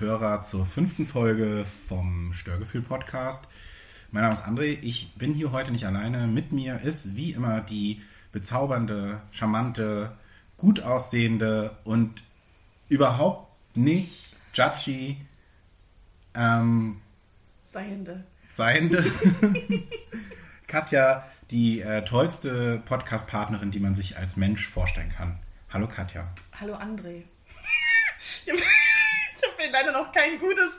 und Hörer zur fünften Folge vom Störgefühl Podcast. Mein Name ist André, ich bin hier heute nicht alleine. Mit mir ist wie immer die bezaubernde, charmante, gut aussehende und überhaupt nicht judgy ähm, Seiende. seiende Katja, die äh, tollste Podcast-Partnerin, die man sich als Mensch vorstellen kann. Hallo Katja. Hallo André. mir leider noch kein gutes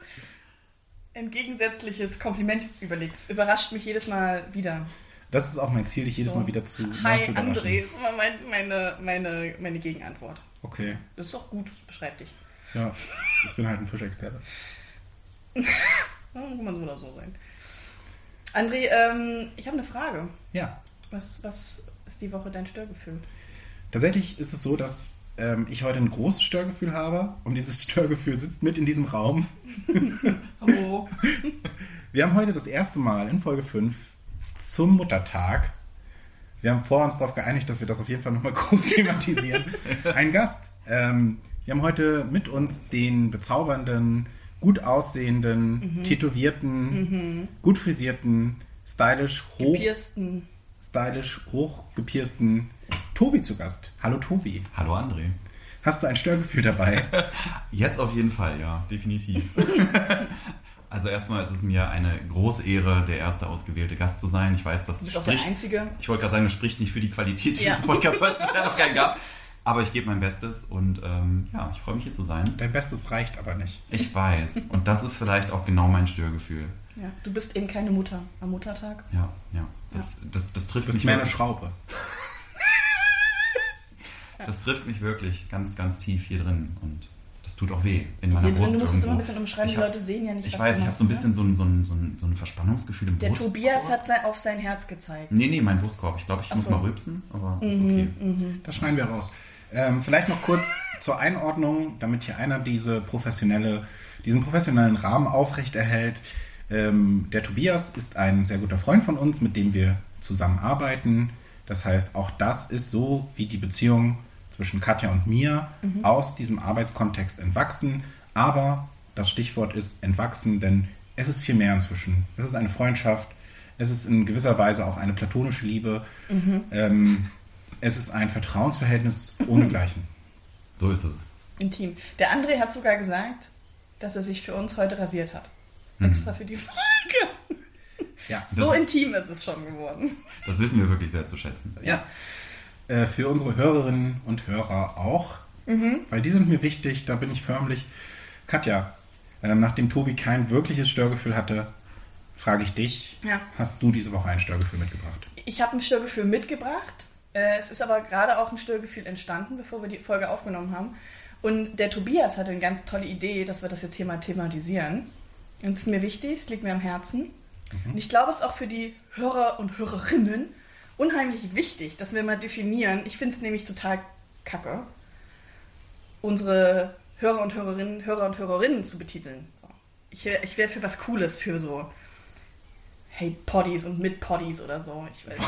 entgegensätzliches Kompliment überlegt. Es überrascht mich jedes Mal wieder. Das ist auch mein Ziel, dich jedes So. Mal wieder zu, Hi zu. André, ist immer mein, meine, meine, meine Gegenantwort. Okay, Das ist doch gut, das beschreibt dich. ja, ich bin halt ein Fischexperte. Kann man so oder so sein. André, ähm, ich habe eine Frage. Ja, Was, was ist die Woche dein Störgefühl? tatsächlich ist es so, dass ähm, ich heute ein großes Störgefühl habe und dieses Störgefühl sitzt mit in diesem Raum. Oh. Wir haben heute das erste Mal in Folge 5 zum Muttertag. Wir haben vor uns darauf geeinigt, dass wir das auf jeden Fall nochmal groß thematisieren. Ein Gast. Ähm, wir haben heute mit uns den bezaubernden, gut aussehenden, tätowierten, gut frisierten, stylisch hoch, Piersten. Stylisch hochgepiersten Tobi zu Gast. Hallo Tobi. Hallo André. Hast du ein Störgefühl dabei? Jetzt auf jeden Fall, ja, definitiv. also erstmal ist es mir eine große Ehre, der erste ausgewählte Gast zu sein. Ich weiß, das Du bist auch der spricht, Einzige. ich wollte gerade sagen, das spricht nicht für die Qualität Ja. dieses Podcasts, weil es bisher noch keinen gab. Aber ich gebe mein Bestes und ähm, ja, ich freue mich hier zu sein. Dein Bestes reicht aber nicht. Ich weiß. Und das ist vielleicht auch genau mein Störgefühl. Ja, du bist eben keine Mutter am Muttertag. Ja, ja. Das, das, das trifft Du bist mich mehr eine wirklich- Schraube. Das trifft mich wirklich ganz, ganz tief hier drin und das tut auch weh in meiner Hier drin, Brust du musst es immer ein bisschen umschreiben, Ich die hab- Leute sehen ja nicht, Ich was weiß, du ich habe so ein ne? bisschen so ein, so ein, so ein, so ein Verspannungsgefühl im Der Brustkorb. Tobias hat sein, auf sein Herz gezeigt. Nee, nee, mein Brustkorb. Ich glaube, ich Ach muss so. mal rülpsen, aber ist Mhm, okay. Das schneiden wir raus. Ähm, vielleicht noch kurz zur Einordnung, damit hier einer diese professionelle, diesen professionellen Rahmen aufrechterhält. Ähm, der Tobias ist ein sehr guter Freund von uns, mit dem wir zusammenarbeiten. Das heißt, auch das ist so wie die Beziehung zwischen Katja und mir aus diesem Arbeitskontext entwachsen. Aber das Stichwort ist entwachsen, denn es ist viel mehr inzwischen. Es ist eine Freundschaft. Es ist in gewisser Weise auch eine platonische Liebe. Ähm, es ist ein Vertrauensverhältnis ohnegleichen. So ist es. Intim. Der André hat sogar gesagt, dass er sich für uns heute rasiert hat. Mhm. Extra für die Folge. Ja, So Das- intim ist es schon geworden. Das wissen wir wirklich sehr zu schätzen. ja. Äh, für unsere Hörerinnen und Hörer auch, Mhm. weil die sind mir wichtig, da bin ich förmlich. Katja, äh, nachdem Tobi kein wirkliches Störgefühl hatte, frage ich dich, Ja. hast du diese Woche ein Störgefühl mitgebracht? Ich habe ein Störgefühl mitgebracht. Äh, Es ist aber gerade auch ein Störgefühl entstanden, bevor wir die Folge aufgenommen haben. Und der Tobias hatte eine ganz tolle Idee, dass wir das jetzt hier mal thematisieren. Und es ist mir wichtig, es liegt mir am Herzen. Und ich glaube, es ist auch für die Hörer und Hörerinnen unheimlich wichtig, dass wir mal definieren. Ich finde es nämlich total kacke, unsere Hörer und Hörerinnen, Hörer und Hörerinnen zu betiteln. Ich wäre ich wär für was Cooles, für so Hate Poddies und mit Poddies oder so. Ich weiß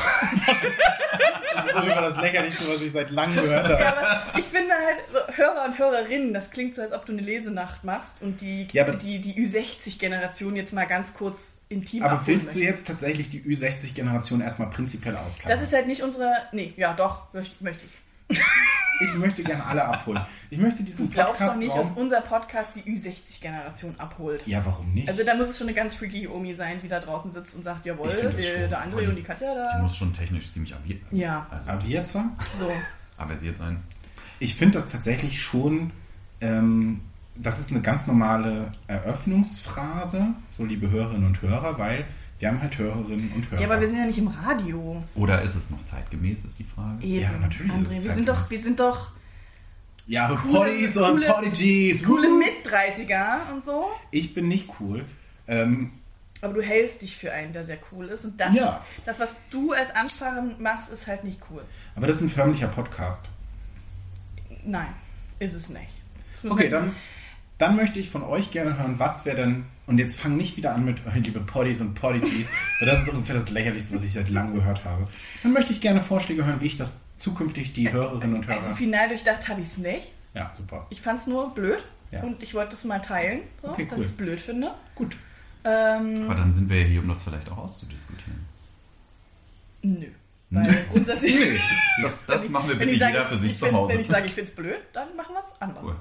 Das ist immer das Lächerlichste, was ich seit langem gehört habe. Ja, ich finde halt, so Hörer und Hörerinnen, das klingt so, als ob du eine Lesenacht machst und die, Ja, die, die Ü60-Generation jetzt mal ganz kurz intim Aber willst du jetzt tatsächlich die Ü60-Generation erstmal prinzipiell ausklammern? Das ist halt nicht unsere. Nee, ja, doch, möchte, möchte ich. ich möchte gerne alle abholen. Ich möchte diesen Du glaubst doch Podcast nicht, dass unser Podcast die Ü60-Generation abholt. Ja, warum nicht? Also da muss es schon eine ganz freaky Omi sein, die da draußen sitzt und sagt, jawohl, das der, André und die Katja Die da. muss schon technisch ziemlich aviert, Ja. also Aviert sein? So. aversiert sein. Ich finde das tatsächlich schon, ähm, das ist eine ganz normale Eröffnungsphrase, so liebe Hörerinnen und Hörer, weil wir haben halt Hörerinnen und Hörer. Ja, aber wir sind ja nicht im Radio. Oder ist es noch zeitgemäß, ist die Frage. Eben. Ja, natürlich ist André, es wir sind doch, zeitgemäß. wir sind doch ja, coole- Poddies und Podigies. coole wuhu. Mit-30er und so. Ich bin nicht cool. Ähm, Aber du hältst dich für einen, der sehr cool ist. Und das, Ja. das was du als Ansprache machst, ist halt nicht cool. aber das ist ein förmlicher Podcast. Nein, ist es nicht. Okay, dann, Dann möchte ich von euch gerne hören, was wäre denn, und jetzt fang nicht wieder an mit, oh, liebe Poddies und Poddities, weil das ist ungefähr das Lächerlichste, was ich seit langem gehört habe. Dann möchte ich gerne Vorschläge hören, wie ich das zukünftig die Hörerinnen und Hörer... Also final durchdacht habe ich es nicht. ja, super. Ich fand es nur blöd Ja. und ich wollte es mal teilen, so, Okay, dass cool. ich es blöd finde. Gut. Ähm, Aber dann sind wir ja hier, um das vielleicht auch auszudiskutieren. nö. Weil grundsätzlich. Nee, das, das machen wir bitte jeder für sich ich zu Hause. Wenn ich sage, ich finde es blöd, dann machen wir es anders. Cool.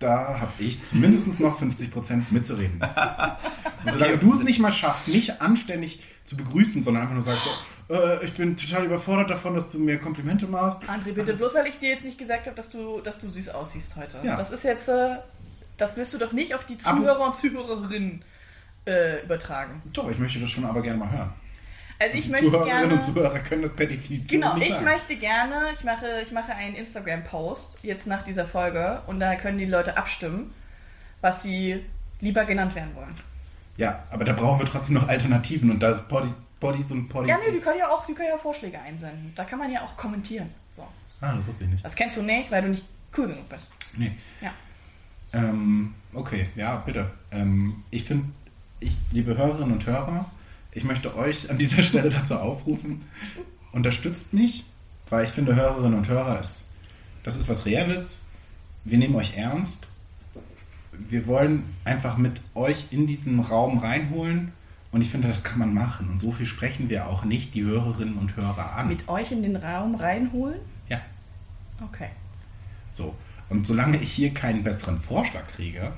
Da habe ich zumindest noch 50% mitzureden. Und solange du es nicht mal schaffst, mich anständig zu begrüßen, sondern einfach nur sagst, so, äh, ich bin total überfordert davon, dass du mir Komplimente machst. André, bitte, bloß weil ich dir jetzt nicht gesagt habe, dass du, dass du süß aussiehst heute. Ja. Das ist jetzt, äh, das willst du doch nicht auf die Aber- Zuhörer und Zuhörerinnen äh, übertragen. Doch, ich möchte das schon aber gerne mal hören. Also ich die möchte Zuhörerinnen gerne. und Zuhörer können das per Definition Genau, ich sagen. möchte gerne, ich mache, ich mache einen Instagram-Post jetzt nach dieser Folge und da können die Leute abstimmen, was sie lieber genannt werden wollen. Ja, aber da brauchen wir trotzdem noch Alternativen und da ist Body, Bodies und Body. Ja, nee, die können ja auch, die können ja Vorschläge einsenden. Da kann man ja auch kommentieren. So. ah, das wusste ich nicht. Das kennst du nicht, weil du nicht cool genug bist. Nee. Ja. Ähm, okay, ja, bitte. Ähm, ich finde, ich, liebe Hörerinnen und Hörer, ich möchte euch an dieser Stelle dazu aufrufen, unterstützt mich, weil ich finde, Hörerinnen und Hörer ist, das ist was Reales. Wir nehmen euch ernst. Wir wollen einfach mit euch in diesen Raum reinholen und ich finde, das kann man machen. Und so viel sprechen wir auch nicht die Hörerinnen und Hörer an. Mit euch in den Raum reinholen? ja, Okay. so. Und solange ich hier keinen besseren Vorschlag kriege,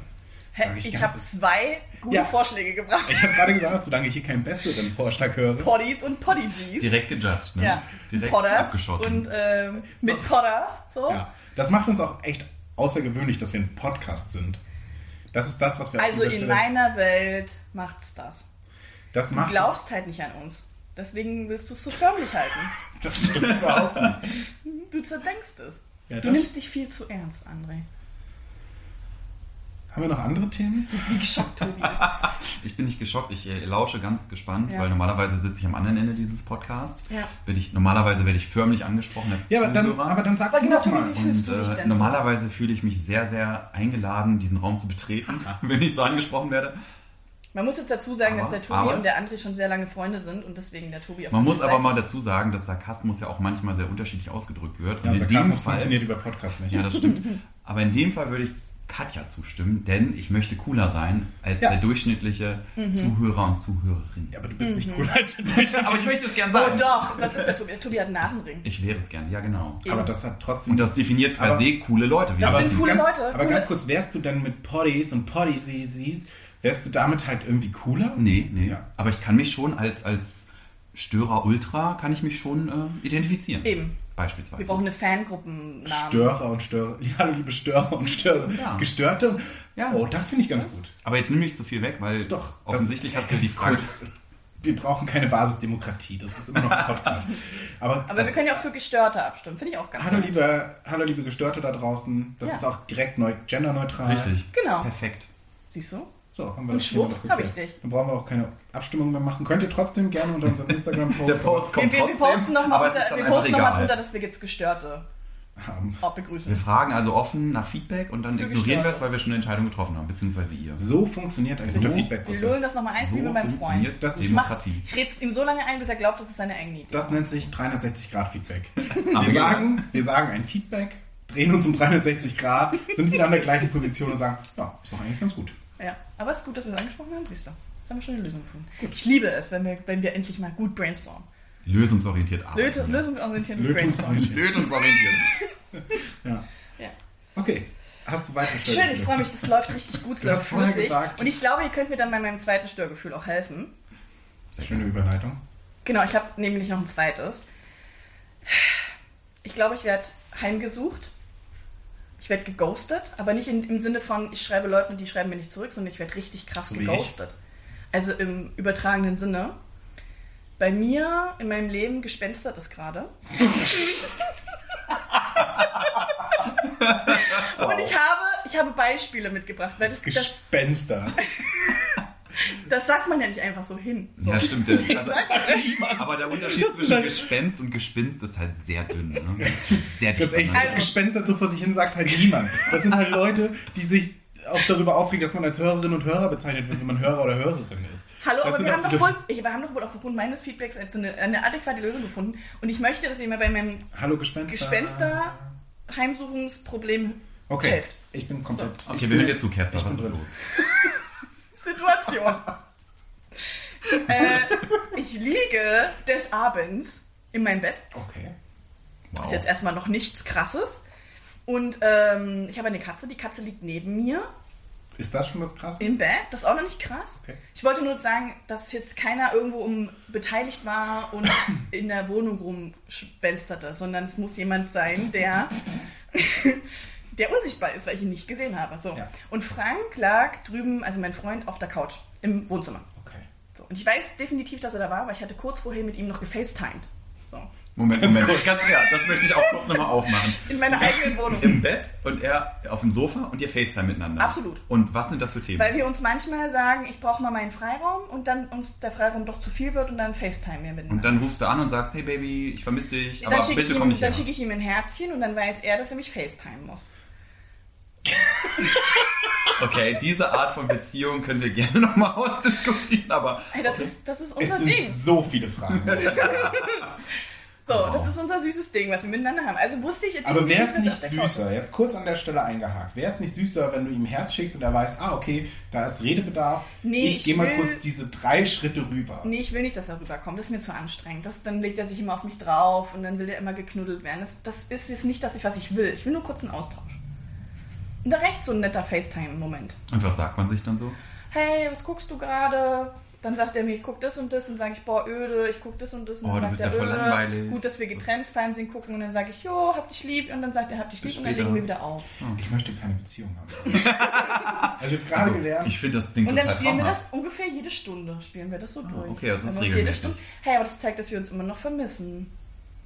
Hä, ich, ich habe zwei gute Ja. Vorschläge gebracht. Ich habe gerade gesagt, solange ich hier keinen besseren Vorschlag höre. Poddies und Poddigies. Direkt gejudged, ne? Ja. Direkt Podders abgeschossen. und ähm, mit Podders. So. Ja, das macht uns auch echt außergewöhnlich, dass wir ein Podcast sind. Das ist das, was wir Also in Stelle... meiner Welt macht's das. das Du macht glaubst halt nicht an uns. Deswegen willst du es so förmlich halten. Das stimmt überhaupt nicht. Du zerdenkst es. Ja, du nimmst dich viel zu ernst, André. Haben wir noch andere Themen? Wie geschockt bist. Ich bin nicht geschockt, ich äh, lausche ganz gespannt, Ja. weil normalerweise sitze ich am anderen Ende dieses Podcasts. Ja. Ich, normalerweise werde ich förmlich angesprochen als Ja, aber dann, aber dann sag Aber genau, doch mal. Und äh, normalerweise fühle ich mich sehr, sehr eingeladen, diesen Raum zu betreten, wenn ich so angesprochen werde. Man muss jetzt dazu sagen, Aber- dass der Tobi aber- und der André schon sehr lange Freunde sind und deswegen der Tobi auf Man muss aber mal dazu sagen, dass Sarkasmus ja auch manchmal sehr unterschiedlich ausgedrückt wird. Ja, Und in dem Sarkasmus Fall, funktioniert über Podcast nicht. ja, das stimmt. Aber in dem Fall würde ich Katja zustimmen, denn ich möchte cooler sein als Ja. der durchschnittliche Mhm. Zuhörer und Zuhörerin. Ja, aber du bist nicht cooler als der Durchschnitt. aber ich möchte es gern Oh sagen. doch, was ist der Tobi? Tobi hat einen Nasenring. Ich wäre es gern, ja genau. Aber das hat trotzdem... Und das definiert per se coole Leute. Wie Das sind coole ganz, Leute, Aber coole- ganz kurz, wärst du dann mit Poddies und Poddies, wärst du damit halt irgendwie cooler? Nee, nee. Ja. Aber ich kann mich schon als, als Störer Ultra, kann ich mich schon äh, identifizieren. Eben. Beispielsweise. Wir brauchen eine Fangruppennamen. Störer und Störer. Ja, hallo, liebe Störer und Störer. Ja. Gestörte. und- Ja. Oh, das finde ich ganz gut. Aber jetzt nimm nicht zu viel weg, weil Doch. offensichtlich hast du die Frage. Wir brauchen keine Basisdemokratie. Das ist immer noch ein Podcast. Aber, Aber wir können ja auch für Gestörte abstimmen. Finde ich auch ganz hallo, nett. liebe, hallo, liebe Gestörte da draußen. Das Ja. ist auch direkt neu, genderneutral. Richtig. Genau. Perfekt. Siehst du? So, haben wir Und das Thema schwupps, doch hab ich dich. Dann brauchen wir auch keine Abstimmung mehr machen. Könnt ihr trotzdem gerne unter unseren Instagram-Post Der Post Wir, kommt wir, wir trotzdem, posten nochmal aber es ist dann wir einfach posten noch drunter, dass wir jetzt Gestörte haben. auch Wir begrüßen. fragen also offen nach Feedback und dann Für ignorieren wir es, weil wir schon eine Entscheidung getroffen haben, beziehungsweise ihr. So funktioniert ein So. guter Wir lösen Feedback-Prozess. das nochmal eins So wie mit meinem Freund. funktioniert Das Ich Demokratie. Ich red's ihm so lange ein, bis er glaubt, das ist seine eigene Idee. Das nennt sich 360-Grad-Feedback. Aber Wir sagen, wir sagen ein Feedback, drehen uns um 360 Grad, sind wieder an der gleichen Position und sagen, ja, ist doch eigentlich ganz gut. Ja, aber es ist gut, dass wir es angesprochen haben, siehst du. Jetzt haben wir schon eine Lösung gefunden. Ich liebe es, wenn wir, wenn wir endlich mal gut brainstormen. Lösungsorientiert arbeiten. Lös lösungsorientiertes Brainstorming. Lösungsorientiert. Ja. Ja. Okay. Hast du weitere Schön, ich freue mich, das läuft richtig gut, Du hast vorher gesagt- Und ich glaube, ihr könnt mir dann bei meinem zweiten Störgefühl auch helfen. Schöne Überleitung. Genau, ich habe nämlich noch ein zweites. Ich glaube, ich werde heimgesucht. Ich werde geghostet, aber nicht in, im Sinne von, ich schreibe Leuten und die schreiben mir nicht zurück, sondern ich werde richtig krass So geghostet. Also im übertragenen Sinne. Bei mir in meinem Leben gespenstert es gerade. Und ich habe, ich habe Beispiele mitgebracht. Weil Das das, das, Gespenster. Das sagt man ja nicht einfach so hin. So. Ja, stimmt. der- Also, Sag mal. aber der Unterschied Das zwischen halt- Gespenst und Gespinst ist halt sehr dünn. Ne? Sehr dicht. echt, beieinander. das Gespenst dazu vor sich hin sagt halt niemand. Das sind halt Leute, die sich auch darüber aufregen, dass man als Hörerin und Hörer bezeichnet wird, wenn man Hörer oder Hörerin ist. Hallo, Das aber wir haben, doch wohl, ich, wir haben doch wohl aufgrund meines Feedbacks jetzt eine, eine adäquate Lösung gefunden. Und ich möchte, dass ihr mir bei meinem Hallo Gespenster. Gespenster-Heimsuchungsproblem Okay, helft. ich bin komplett. Okay, wir hören dir zu, Casper. Ich Was ist los? Situation. äh, ich liege des Abends in meinem Bett. Okay. Das ist jetzt erstmal noch nichts Krasses. Und ähm, ich habe eine Katze. Die Katze liegt neben mir Ist das schon was krass? im Bett. Das ist auch noch nicht krass. Okay. Ich wollte nur sagen, dass jetzt keiner irgendwo um beteiligt war und in der Wohnung rumspensterte, sondern es muss jemand sein, der, der unsichtbar ist, weil ich ihn nicht gesehen habe. So. Ja. Und Frank lag drüben, also mein Freund, auf der Couch im Wohnzimmer. Okay. So. Und ich weiß definitiv, dass er da war, weil ich hatte kurz vorher mit ihm noch gefacetimed. So. Moment, Ganz Moment. kurz. Ganz ja, das möchte ich auch kurz nochmal aufmachen. In meiner eigenen Wohnung. Im Bett und er auf dem Sofa und ihr FaceTime miteinander. Absolut. Und was sind das für Themen? Weil wir uns manchmal sagen, ich brauche mal meinen Freiraum und dann uns der Freiraum doch zu viel wird und dann FaceTime wir miteinander. und dann rufst du an und sagst, hey Baby, ich vermisse dich, aber bitte ich, komm ihm- nicht dann schicke ich ihm ein Herzchen und dann weiß er, dass er mich FaceTime muss. Okay, diese Art von Beziehung können wir gerne nochmal ausdiskutieren, aber Ey, das, ist, das ist Es unser sind Ding. so viele Fragen. So, Wow. das ist unser süßes Ding, was wir miteinander haben. Also wusste ich Aber wäre es nicht süßer, jetzt kurz an der Stelle eingehakt, wäre es nicht süßer, wenn du ihm Herz schickst und er weiß, ah, okay, da ist Redebedarf, Nee, ich ich gehe mal will- kurz diese drei Schritte rüber. Nee, ich will nicht, dass er rüberkommt. Das ist mir zu anstrengend. Das, dann legt er sich immer auf mich drauf und dann will er immer geknuddelt werden. Das, das ist jetzt nicht das, was ich will. Ich will nur kurz einen Austausch. Und da reicht so ein netter FaceTime-Moment. Und was sagt man sich dann so? Hey, was guckst du gerade? Dann sagt er mir, ich guck das und das und sage ich, boah, öde, ich guck das und das. Und Oh, dann du sagt bist er, ja voll öde, langweilig. Gut, dass wir getrennt Fernsehen gucken und dann sage ich, jo, hab dich lieb. Und dann sagt er, hab dich Bis lieb und dann legen wir wieder auf. Ich möchte keine Beziehung haben. also ich habe gerade Also, gelernt, ich finde das Ding Und dann total spielen wir das ungefähr jede Stunde, spielen wir das so durch. okay, das ist regelmäßig. Stunde- Hey, aber das zeigt, dass wir uns immer noch vermissen.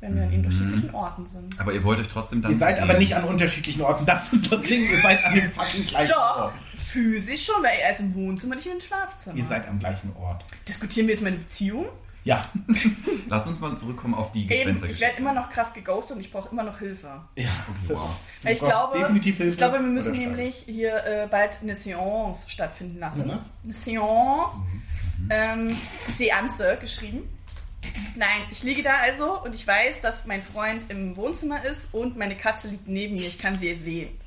Wenn wir an Mhm. unterschiedlichen Orten sind. Aber ihr wollt euch trotzdem dann ihr seid sehen. aber nicht an unterschiedlichen Orten. Das ist das Ding. Ihr seid an dem fucking gleichen Doch, Ort. physisch schon, weil er ist im Wohnzimmer, nicht im Schlafzimmer. Ihr seid am gleichen Ort. Diskutieren wir jetzt meine Beziehung? Ja. Lass uns mal zurückkommen auf die Eben, ich Gespenstergeschichte. werde immer noch krass geghostet und ich brauche immer noch Hilfe. Ja, wow. du Weil ich glaube, definitiv Hilfe. ich glaube, wir müssen nämlich hier äh, bald eine Seance stattfinden lassen. Eine was? Eine Seance. Ähm, Seance geschrieben. Nein, ich liege da also und ich weiß, dass mein Freund im Wohnzimmer ist und meine Katze liegt neben mir. Ich kann sie sehen.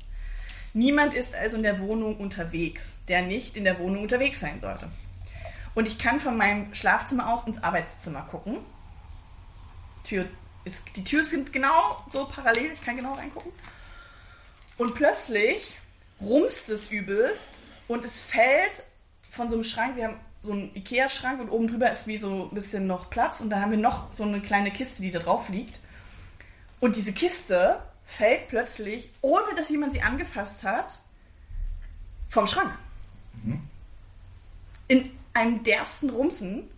Niemand ist also in der Wohnung unterwegs, der nicht in der Wohnung unterwegs sein sollte. Und ich kann von meinem Schlafzimmer aus ins Arbeitszimmer gucken. Tür ist, die Türen sind genau so parallel, ich kann genau reingucken. Und plötzlich rumst es übelst und es fällt von so einem Schrank. Wir haben so einen Ikea-Schrank und oben drüber ist wie so ein bisschen noch Platz und da haben wir noch so eine kleine Kiste, die da drauf liegt. Und diese Kiste fällt plötzlich, ohne dass jemand sie angefasst hat, vom Schrank. In einem derbsten Rumsen.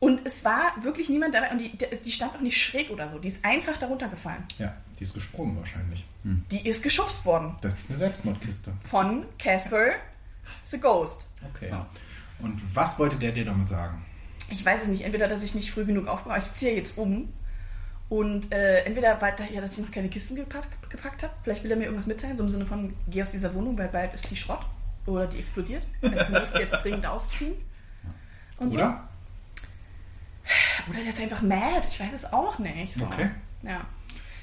Und es war wirklich niemand dabei und die, die stand auch nicht schräg oder so. Die ist einfach darunter gefallen. Ja, die ist gesprungen wahrscheinlich. Die ist geschubst worden Das ist eine Selbstmordkiste. von Casper the Ghost. Okay. Ja. Und was wollte der dir damit sagen? Ich weiß es nicht. Entweder, dass ich nicht früh genug aufgebaut habe. Ich ziehe jetzt um. Und äh, entweder war ja, dass ich noch keine Kisten gepackt, gepackt habe. Vielleicht will er mir irgendwas mitteilen. So im Sinne von, geh aus dieser Wohnung, weil bald ist die Schrott. Oder die explodiert. Also, du musst jetzt dringend ausziehen. Und so. Oder? Oder der ist einfach mad. Ich weiß es auch nicht. So. Okay. Ja.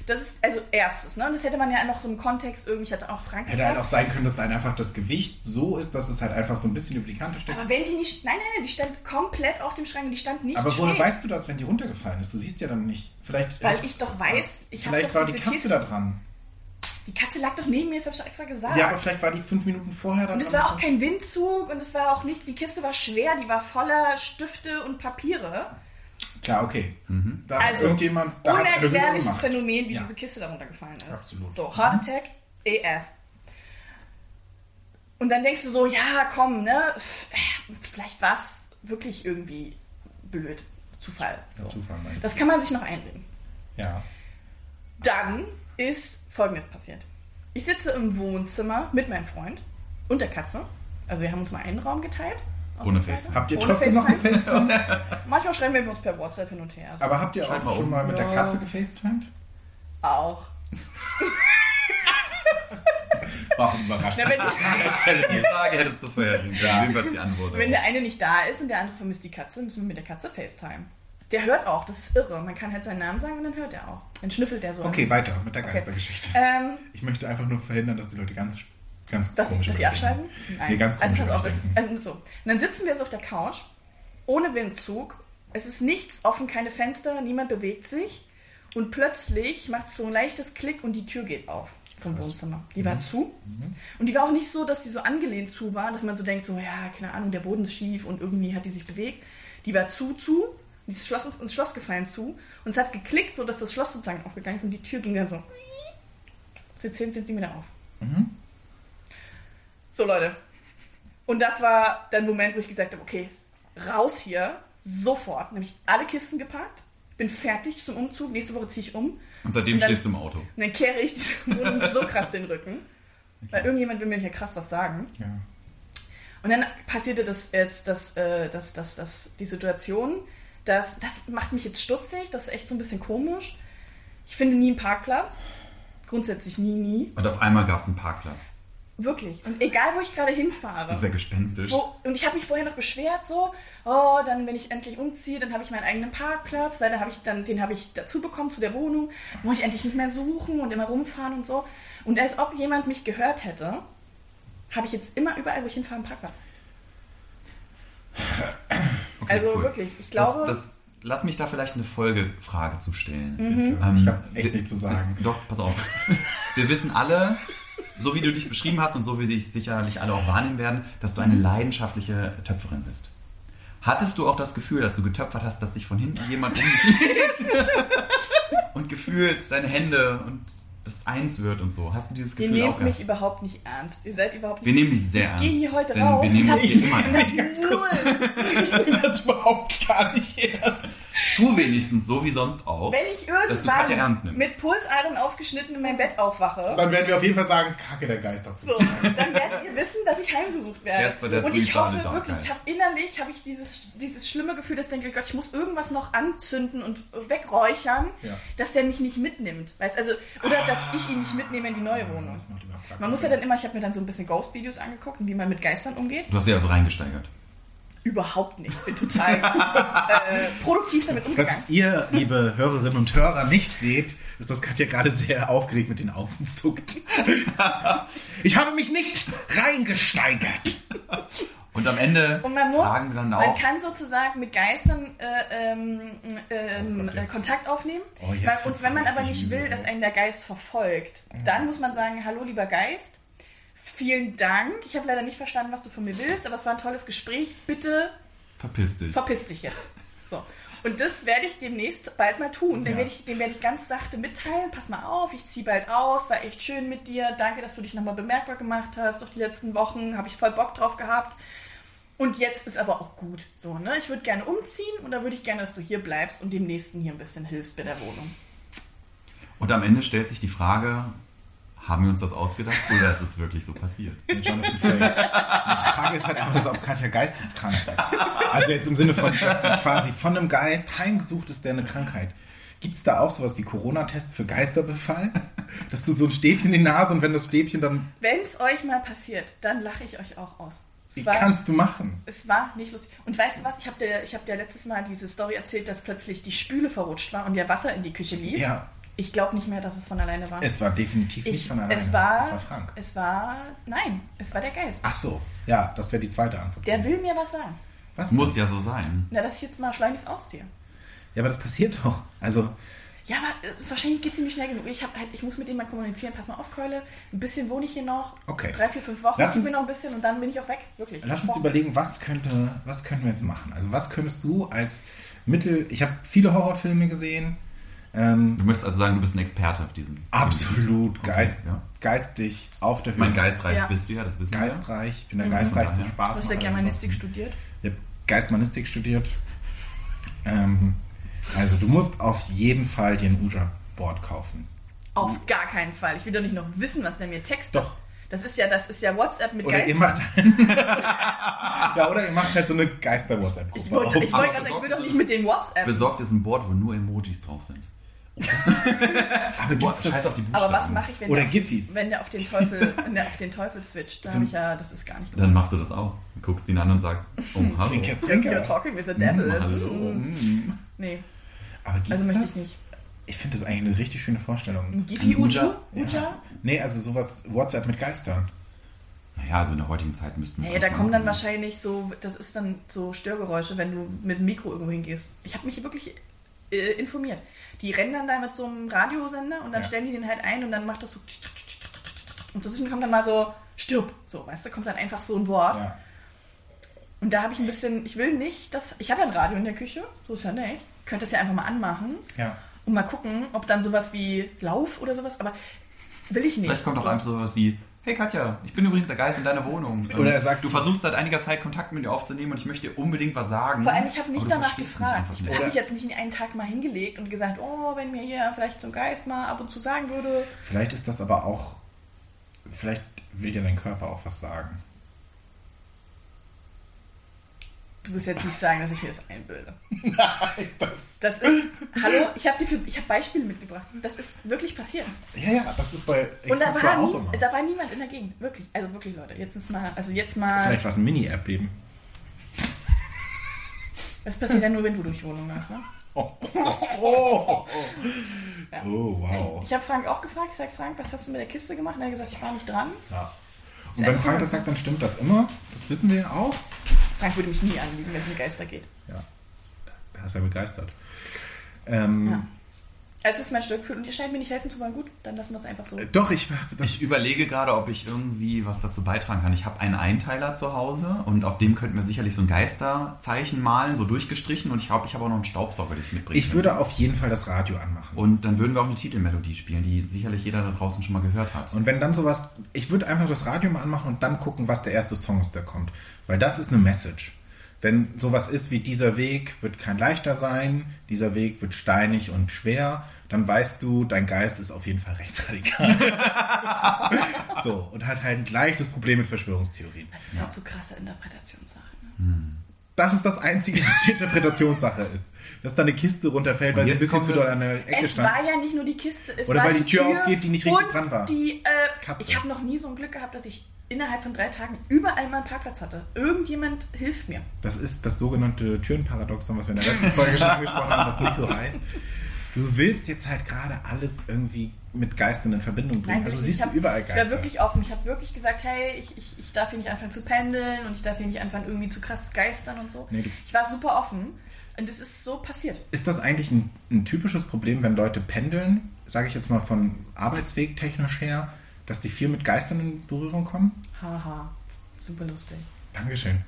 Das ist also erstes, ne? Und das hätte man ja noch so im Kontext irgendwie, ich hatte auch Frank Hätte halt auch sein können, dass dann einfach das Gewicht so ist, dass es halt einfach so ein bisschen über die Kante steckt. Aber wenn die nicht. Nein, nein, nein, die stand komplett auf dem Schrank und die stand nicht Aber woher weißt du das, wenn die runtergefallen ist? Du siehst ja dann nicht. Vielleicht, Weil ich doch weiß, ich habe vielleicht doch war die Katze Kiste. da dran. Die Katze lag doch neben mir, das habe ich doch extra gesagt. Ja, aber vielleicht war die fünf Minuten vorher da und es war auch kein Windzug und es war auch nicht, die Kiste war schwer, die war voller Stifte und Papiere. Klar, okay. Da hat Also, irgendjemand da unerklärliches. Phänomen, wie Ja. diese Kiste darunter gefallen ist. Absolut. So, Heart Attack, AF. Und dann denkst du so, ja, komm, ne, äh, vielleicht war es wirklich irgendwie blöd. Zufall. So. Zufall? Das kann man sich noch einreden. Ja. Dann ist Folgendes passiert. Ich sitze im Wohnzimmer mit meinem Freund und der Katze. Also wir haben uns mal einen Raum geteilt. Ohne. FaceTime. Habt ihr Ohne trotzdem noch FaceTime? gefacetimed? Manchmal schreiben wir uns per WhatsApp hin und her. Aber habt ihr Schreib auch mal schon um. mal mit der. Katze gefacetimed? Auch. War auch überrascht. Na, wenn, An der Stelle Die. Frage hättest du vorher können. Ja. Die Antwort. wenn der eine nicht da ist und der andere vermisst die Katze, müssen wir mit der Katze FaceTime. Der hört auch, das ist irre. Man kann halt seinen Namen sagen und dann hört er auch. Dann schnüffelt er so. Okay, weiter mit der Geistergeschichte. Ähm, Ich möchte einfach nur verhindern, dass die Leute ganz, ganz dass, komisch dass sie abschalten? denken. Nee, ganz also, komisch pass auf, denken. also so. Und dann sitzen wir so auf der Couch, ohne Windzug. Es ist nichts offen, keine Fenster, niemand bewegt sich. Und plötzlich macht es so ein leichtes Klick und die Tür geht auf vom Wohnzimmer. Die Mhm. war zu. Und die war auch nicht so, dass die so angelehnt zu war, dass man so denkt, so, ja, keine Ahnung, der Boden ist schief und irgendwie hat die sich bewegt. Die war zu, zu. Die ist Schloss, ins Schloss gefallen zu. Und es hat geklickt, so dass das Schloss sozusagen aufgegangen ist und die Tür ging dann so für 10 cm auf. Mhm. So, Leute. Und das war der Moment, wo ich gesagt habe, okay, raus hier, sofort. Nämlich alle Kisten gepackt, bin fertig zum Umzug, nächste Woche ziehe ich um. Und seitdem Und dann- stehst du im Auto. Und dann kehre ich Wohnung so krass den Rücken. Weil irgendjemand will mir hier krass was sagen. Ja. Und dann passierte das jetzt, das, äh, das, das, das, die Situation, dass, das macht mich jetzt stutzig, das ist echt so ein bisschen komisch. Ich finde nie einen Parkplatz. Grundsätzlich nie, nie. Und auf einmal gab es einen Parkplatz. Wirklich. Und egal, wo ich gerade Das hinfahre. ist ja gespenstisch. Wo, und ich habe mich vorher noch beschwert, so, oh, dann, wenn ich endlich umziehe, dann habe ich meinen eigenen Parkplatz, weil da habe ich dann, den habe ich dazu bekommen zu der Wohnung, muss ich endlich nicht mehr suchen und immer rumfahren und so. Und als ob jemand mich gehört hätte, habe ich jetzt immer überall, wo ich hinfahre, einen Parkplatz. Okay, also cool. wirklich, ich glaube- Das, das, lass mich da vielleicht eine Folgefrage zu stellen. Mhm. Ähm, Ich habe echt nichts zu sagen. Doch, pass auf. Wir wissen alle, so wie du dich beschrieben hast und so wie sich sicherlich alle auch wahrnehmen werden, dass du eine leidenschaftliche Töpferin bist. Hattest du auch das Gefühl, als du getöpfert hast, dass sich von hinten jemand umdreht und gefühlt deine Hände und das eins wird und so? Hast du dieses Ihr Gefühl auch nehmt mich gehabt? überhaupt nicht ernst. Ihr seid überhaupt Wir nicht nehmen dich sehr ernst. Ich gehe hier heute denn raus Wir nehmen dich hier immer ernst. Ich nehme das überhaupt gar nicht ernst. Tu wenigstens so wie sonst auch. Wenn ich du irgendwann mit Pulsadern aufgeschnitten in mein Bett aufwache, Dann werden wir auf jeden Fall sagen, kacke der Geist dazu. So, dann werdet ihr wissen, dass ich heimgesucht werde. Jetzt wird der und ich hoffe wirklich, ich habe innerlich habe ich dieses, dieses schlimme Gefühl, dass ich denke, Gott, ich muss irgendwas noch anzünden und wegräuchern, Ja. dass der mich nicht mitnimmt. Weißt also, oder dass ich ihn nicht mitnehme in die neue Wohnung. Man muss ja dann immer, ich habe mir dann so ein bisschen Ghost-Videos angeguckt und wie man mit Geistern umgeht. Du hast dich also reingesteigert. Überhaupt nicht. Ich bin total äh, produktiv damit Was umgegangen. ihr, liebe Hörerinnen und Hörer, nicht seht, ist, dass Katja gerade sehr aufgeregt mit den Augen zuckt. Ich habe mich nicht reingesteigert. Und am Ende Und man muss, fragen wir dann man auch, kann sozusagen mit Geistern äh, ähm, ähm, Oh Gott, äh, jetzt- Kontakt aufnehmen. Oh, und wenn man aber nicht will, dass einen der Geist verfolgt, dann muss man sagen, hallo lieber Geist, vielen Dank. Ich habe leider nicht verstanden, was du von mir willst, aber es war ein tolles Gespräch. Bitte verpiss dich. verpiss dich jetzt. So. Und das werde ich demnächst bald mal tun. Dem Ja. werde ich, dem werde ich ganz sachte mitteilen. Pass mal auf, ich ziehe bald aus. War echt schön mit dir. Danke, dass du dich nochmal bemerkbar gemacht hast auf die letzten Wochen. Habe ich voll Bock drauf gehabt. Und jetzt ist aber auch gut. So, ne? Ich würde gerne umziehen und da würde ich gerne, dass du hier bleibst und dem Nächsten hier ein bisschen hilfst bei der Wohnung. Und am Ende stellt sich die Frage, haben wir uns das ausgedacht oder ist es wirklich so passiert? Mit Jonathan Frakes. Die Frage ist halt einfach so, ob Katja geisteskrank ist. Also jetzt im Sinne von, dass sie quasi von einem Geist heimgesucht ist, der eine Krankheit. Gibt es da auch sowas wie Corona-Tests für Geisterbefall? Dass du so ein Stäbchen in die Nase und wenn das Stäbchen dann... Wenn es euch mal passiert, dann lache ich euch auch aus. Es Wie war- kannst du machen? Es war nicht lustig. Und weißt du was? Ich habe dir, ich hab dir letztes Mal diese Story erzählt, dass plötzlich die Spüle verrutscht war und der Wasser in die Küche lief. Ja, Ich glaube nicht mehr, dass es von alleine war. es war definitiv nicht ich, von alleine. es war, Es war Frank. Es war, nein, es war der Geist. Ach so, ja, das wäre die zweite Antwort. der gewesen. will mir was sagen. Was muss ja so sein. Na, dass ich jetzt mal schleunigst ausziehe. Ja, aber das passiert doch. Also, Ja, aber es, wahrscheinlich geht es ziemlich schnell genug. Ich, hab halt, ich muss mit dem mal kommunizieren. Pass mal auf, Keule. Ein bisschen wohne ich hier noch. Okay. Drei, vier, fünf Wochen. Lass Gib mir uns- noch ein bisschen und dann bin ich auch weg. Wirklich. lass uns überlegen, was könnte, was könnten wir jetzt machen? Also, was könntest du als Mittel... Ich habe viele Horrorfilme gesehen. Ähm, Du möchtest also sagen, du bist ein Experte auf diesem. absolut Okay, geist, ja. geistig auf der Höhe. Mein Geistreich Ja. bist du ja, das wissen Geistreich. Ich bin der Geistreich Mhm. zum Spaß. Du hast ja. Germanistik studiert. Ich habe Geistmanistik studiert. Ähm, also, du musst auf jeden Fall dir ein Ouija-Board kaufen. Auf gar keinen Fall. Ich will doch nicht noch wissen, was der mir textet. Doch. Das ist ja, das ist ja WhatsApp mit Oder ihr Geistern. macht Ja, oder ihr macht halt so eine Geister-WhatsApp-Gruppe Ich wollte, ich auf. wollte gerade sagen, ich will doch nicht mit den WhatsApp. Besorgt ist ein Board, wo nur Emojis drauf sind. Aber Boah, gibt's scheiß das? auf die Buchstaben. Aber was mache ich, wenn Oder der, Giffys. wenn der auf den Teufel, wenn der auf den Teufel switcht? Da So- hab ich ja, das ist gar nicht gut. Dann machst du das auch. Guckst ihn an und sagst, oh, hallo. Zwinker, You're zwinker. talking with the devil. Mm, hallo. Mm. Mm. Nee, Aber gibt's also möchte ich das? nicht. Ich finde das eigentlich eine richtig schöne Vorstellung. Gifi? Uja? Uja? Nee, also sowas WhatsApp mit Geistern. Naja, also in der heutigen Zeit müssten wir Naja, da kommen dann wahrscheinlich so, das ist dann so Störgeräusche, wenn du mit dem Mikro irgendwo hingehst. Ich habe mich wirklich äh, informiert. Die rennen dann da mit so einem Radiosender und dann Ja. stellen die den halt ein und dann macht das so und dazwischen kommt dann mal so stirb, so, weißt du, kommt dann einfach so ein Wort. Ja. Und da habe ich ein bisschen, ich will nicht, dass, ich habe ja ein Radio in der Küche, so ist ja nicht. Ich könnte das ja einfach mal anmachen Ja. und mal gucken, ob dann sowas wie Lauf oder sowas, aber will ich nicht. Vielleicht kommt auch So. einfach sowas wie, hey Katja, ich bin übrigens der Geist in deiner Wohnung. Ähm, Oder er sagt- du versuchst seit einiger Zeit Kontakt mit dir aufzunehmen und ich möchte dir unbedingt was sagen. Vor allem, ich habe nicht danach gefragt. Ich habe mich jetzt nicht in einen Tag mal hingelegt und gesagt, oh, wenn mir hier vielleicht so ein Geist mal ab und zu sagen würde. Vielleicht ist das aber auch. Vielleicht will dir dein Körper auch was sagen. Du willst jetzt nicht sagen, dass ich mir das einbilde. Nein, das. Das ist, hallo, ich habe hab Beispiele mitgebracht. Das ist wirklich passiert. Ja, ja, das ist bei Und da war, auch nie, immer. da war niemand in der Gegend. Wirklich. Also wirklich, Leute. Jetzt ist mal, also jetzt mal, Vielleicht war es ein Mini-Erdbeben. das passiert ja nur, wenn du durch Wohnung läufst, ne? Oh, oh, Ja. oh wow. Ich habe Frank auch gefragt. Ich sage, Frank, was hast du mit der Kiste gemacht? Und er hat gesagt, ich war nicht dran. Ja. Und wenn Frank das sagt, dann stimmt das immer. Das wissen wir auch. Frank würde mich nie anliegen, wenn es um Geister geht. Ja. Er ist ja begeistert. Ähm, Ja. Es ist mein Stück für und ihr scheint mir nicht helfen zu wollen. Gut, dann lassen wir es einfach so. äh, Doch, ich. Das, Ich überlege gerade, ob ich irgendwie was dazu beitragen kann. Ich habe einen Einteiler zu Hause und auf dem könnten wir sicherlich so ein Geisterzeichen malen, so durchgestrichen. Und ich glaube, ich habe auch noch einen Staubsauger, den ich mitbringe. ich würde auf jeden Fall das Radio anmachen. Und dann würden wir auch eine Titelmelodie spielen, die sicherlich jeder da draußen schon mal gehört hat. Und wenn dann sowas, ich würde einfach das Radio mal anmachen und dann gucken, was der erste Song ist, der kommt. Weil das ist eine Message. Wenn sowas ist wie dieser Weg wird kein leichter sein, dieser Weg wird steinig und schwer, dann weißt du, dein Geist ist auf jeden Fall rechtsradikal. so, und hat halt gleich das Problem mit Verschwörungstheorien. Das ist halt so krasse Interpretationssache. Ne? Das ist das Einzige, was die Interpretationssache ist. Dass da eine Kiste runterfällt, weil sie ein bisschen zu doll an der Ecke Es stand. war ja nicht nur die Kiste, es Oder war weil die Tür aufgeht, die nicht richtig dran war. Die, äh, ich habe noch nie so ein Glück gehabt, dass ich innerhalb von drei Tagen überall mal einen Parkplatz hatte. Irgendjemand hilft mir. Das ist das sogenannte Türenparadoxon, was wir in der letzten Folge schon angesprochen haben, was nicht so heißt. Du willst jetzt halt gerade alles irgendwie mit Geistern in Verbindung bringen. also wirklich, siehst ich du hab- überall Ich war Geister. wirklich offen. Ich habe wirklich gesagt, hey, ich, ich, ich darf hier nicht anfangen zu pendeln und ich darf hier nicht anfangen irgendwie zu krass geistern und so. Nee, ich war super offen und es ist so passiert. Ist das eigentlich ein, ein typisches Problem, wenn Leute pendeln, sage ich jetzt mal von Arbeitsweg technisch her, dass die viel mit Geistern in Berührung kommen? Haha, super lustig. Dankeschön.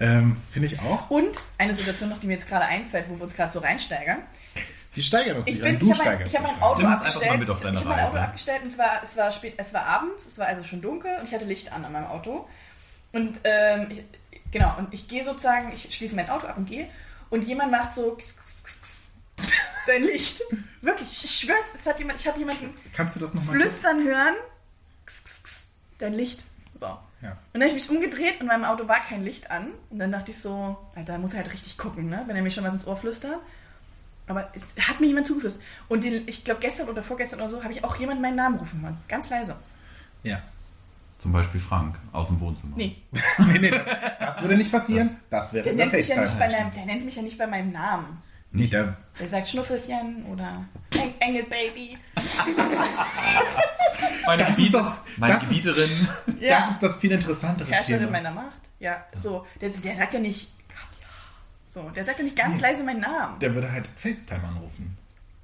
Ähm, Finde ich auch. Und eine Situation noch, die mir jetzt gerade einfällt, wo wir uns gerade so reinsteigern. Wir steigern uns Ich, nicht bin, an. Du ich habe mein, steigerst ich hab dich mein rein. Auto Nimm uns einfach abgestellt. mal mit auf deine ich habe mein Auto abgestellt und zwar, es war spät, es war abends, es war also schon dunkel und ich hatte Licht an an meinem Auto. Und ähm, ich, genau, und ich gehe sozusagen, ich schließe mein Auto ab und gehe und jemand macht so kss, kss, kss, dein Licht. Wirklich, ich schwör's, es hat jemand, ich habe jemanden Kannst du das nochmal kurz? flüstern hören. Kss, kss, kss, dein Licht. So. Ja. Und dann habe ich mich umgedreht und in meinem Auto war kein Licht an. Und dann dachte ich so, Alter, da muss er halt richtig gucken, ne? wenn er mir schon was ins Ohr flüstert. Aber es hat mir jemand zugeflüstert. Und den, ich glaube, gestern oder vorgestern oder so habe ich auch jemand meinen Namen rufen hören. Ganz leise. Ja. Zum Beispiel Frank aus dem Wohnzimmer. Nee, nee, nee, das, das würde nicht passieren. Das wäre der nennt, mich ja nicht bei meinem, der nennt mich ja nicht bei meinem Namen. Nee, der, Der sagt Schnuffelchen oder Eng Engel Baby. Meine, Das ist Gebiete, doch- meine das ist- Gebieterin. Ja. das ist das viel interessantere Herrscherin Thema. meiner Macht. Ja, so. Der, der sagt ja nicht. So, der sagt ja nicht ganz leise meinen Namen. Der würde halt FaceTime anrufen.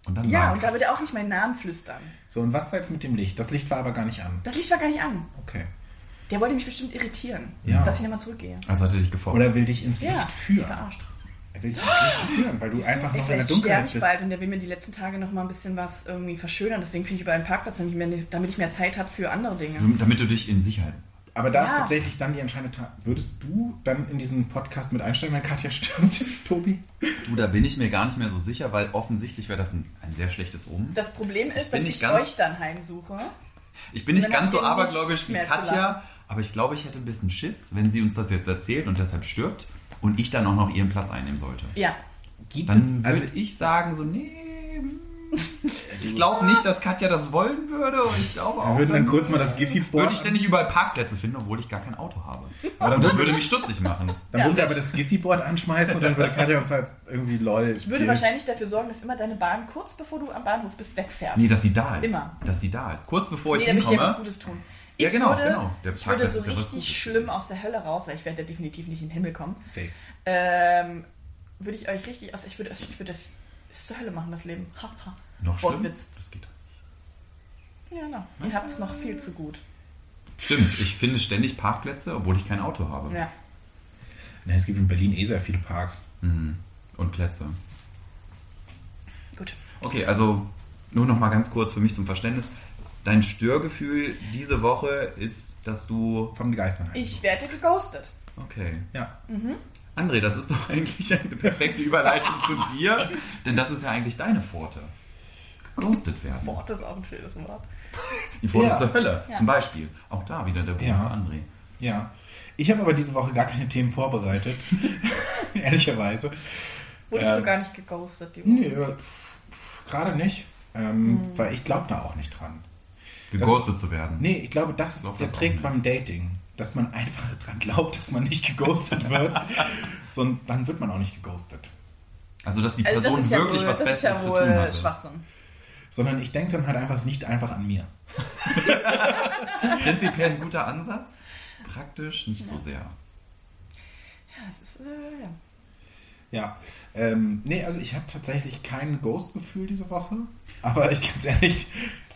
Und dann Ja, und da wird er auch nicht meinen Namen flüstern. So, und was war jetzt mit dem Licht? Das Licht war aber gar nicht an. Das Licht war gar nicht an. Okay. Der wollte mich bestimmt irritieren, Ja. dass ich nochmal zurückgehe. also hat er dich gefordert. Oder er will dich ins Licht Ja, führen. verarscht. Will Licht führen, weil du Siehst du, einfach ey, noch in der Dunkelheit ich bist. bald und der will mir die letzten Tage noch mal ein bisschen was irgendwie verschönern. Deswegen finde ich über einen Parkplatz, damit ich mehr, damit ich mehr Zeit habe für andere Dinge. Damit du dich in Sicherheit. Aber da ist Ja. tatsächlich dann die entscheidende Tat. Würdest du dann in diesen Podcast mit einsteigen, wenn Katja stirbt, Tobi? Du, da bin ich mir gar nicht mehr so sicher, weil offensichtlich wäre das ein, ein sehr schlechtes Omen. Das Problem ist, bin dass ich ganz- euch dann heimsuche Ich bin nicht ganz so abergläubisch wie Katja, aber ich glaube, ich hätte ein bisschen Schiss, wenn sie uns das jetzt erzählt und deshalb stirbt und ich dann auch noch ihren Platz einnehmen sollte. Ja. Gibt Dann es, würde also ich sagen, so, nee. hm, Ich glaube nicht, dass Katja das wollen würde und ich glaube wir auch. würden dann kurz mal das Giphy-Board... würde ich ständig überall Parkplätze finden, obwohl ich gar kein Auto habe. Aber dann das würde mich stutzig machen. dann Ja. würden wir aber das Giphy-Board anschmeißen und dann würde Katja uns halt irgendwie lol. Ich würde wahrscheinlich dafür sorgen, dass immer deine Bahn kurz bevor du am Bahnhof bist wegfährt. Nee, dass sie da ist. Immer. Dass sie da ist. Kurz bevor ich nee, da möchte ich dir was hinkomme. Gutes tun. Ja, Ich genau, würde, genau. Der ich würde Parkplatz so ja richtig schlimm aus der Hölle raus, weil ich werde ja definitiv nicht in den Himmel kommen. Safe. Ähm, würde ich euch richtig aus, ich würde, ich würde das ist zur Hölle machen, das Leben. Ha, ha. Noch schlimm? Wortwitz. Das geht. Ja, na, ihr habt es noch viel zu gut. Stimmt, ich finde ständig Parkplätze, obwohl ich kein Auto habe. Ja. Ne, es gibt in Berlin eh sehr viele Parks. Mhm. Und Plätze. Gut. Okay, also nur noch mal ganz kurz für mich zum Verständnis. Dein Störgefühl diese Woche ist, dass du. Von Geistern halt. Ich werde geghostet. Okay. Ja. André, das ist doch eigentlich eine perfekte Überleitung zu dir, denn das ist ja eigentlich deine Pforte. Geghostet werden. Das ist auch ein schönes Wort. Die Pforte Ja. zur Hölle, Ja. zum Beispiel. Auch da wieder der Bonus Ja. zu André. Ja. Ich habe aber diese Woche gar keine Themen vorbereitet. Ehrlicherweise. Wurdest Ähm, du gar nicht geghostet, die Woche? Nee, äh, gerade nicht. Ähm, Weil ich glaube da auch nicht dran. Geghostet zu werden. Nee, ich glaube, das ist Glaub der das Trick beim Dating. Dass man einfach dran glaubt, dass man nicht geghostet wird. so, dann wird man auch nicht geghostet. Also, dass die Also Person das ist ja wirklich wohl, was das ist Besseres ja zu wohl tun hatte. Schwachsinn. Sondern ich denke dann halt einfach, es nicht einfach an mir. Prinzipiell ein guter Ansatz. Praktisch nicht so sehr. Ja, das ist, äh, ja. Ja, ähm, nee, also ich habe tatsächlich kein Ghost-Gefühl diese Woche. Aber ich ganz ehrlich,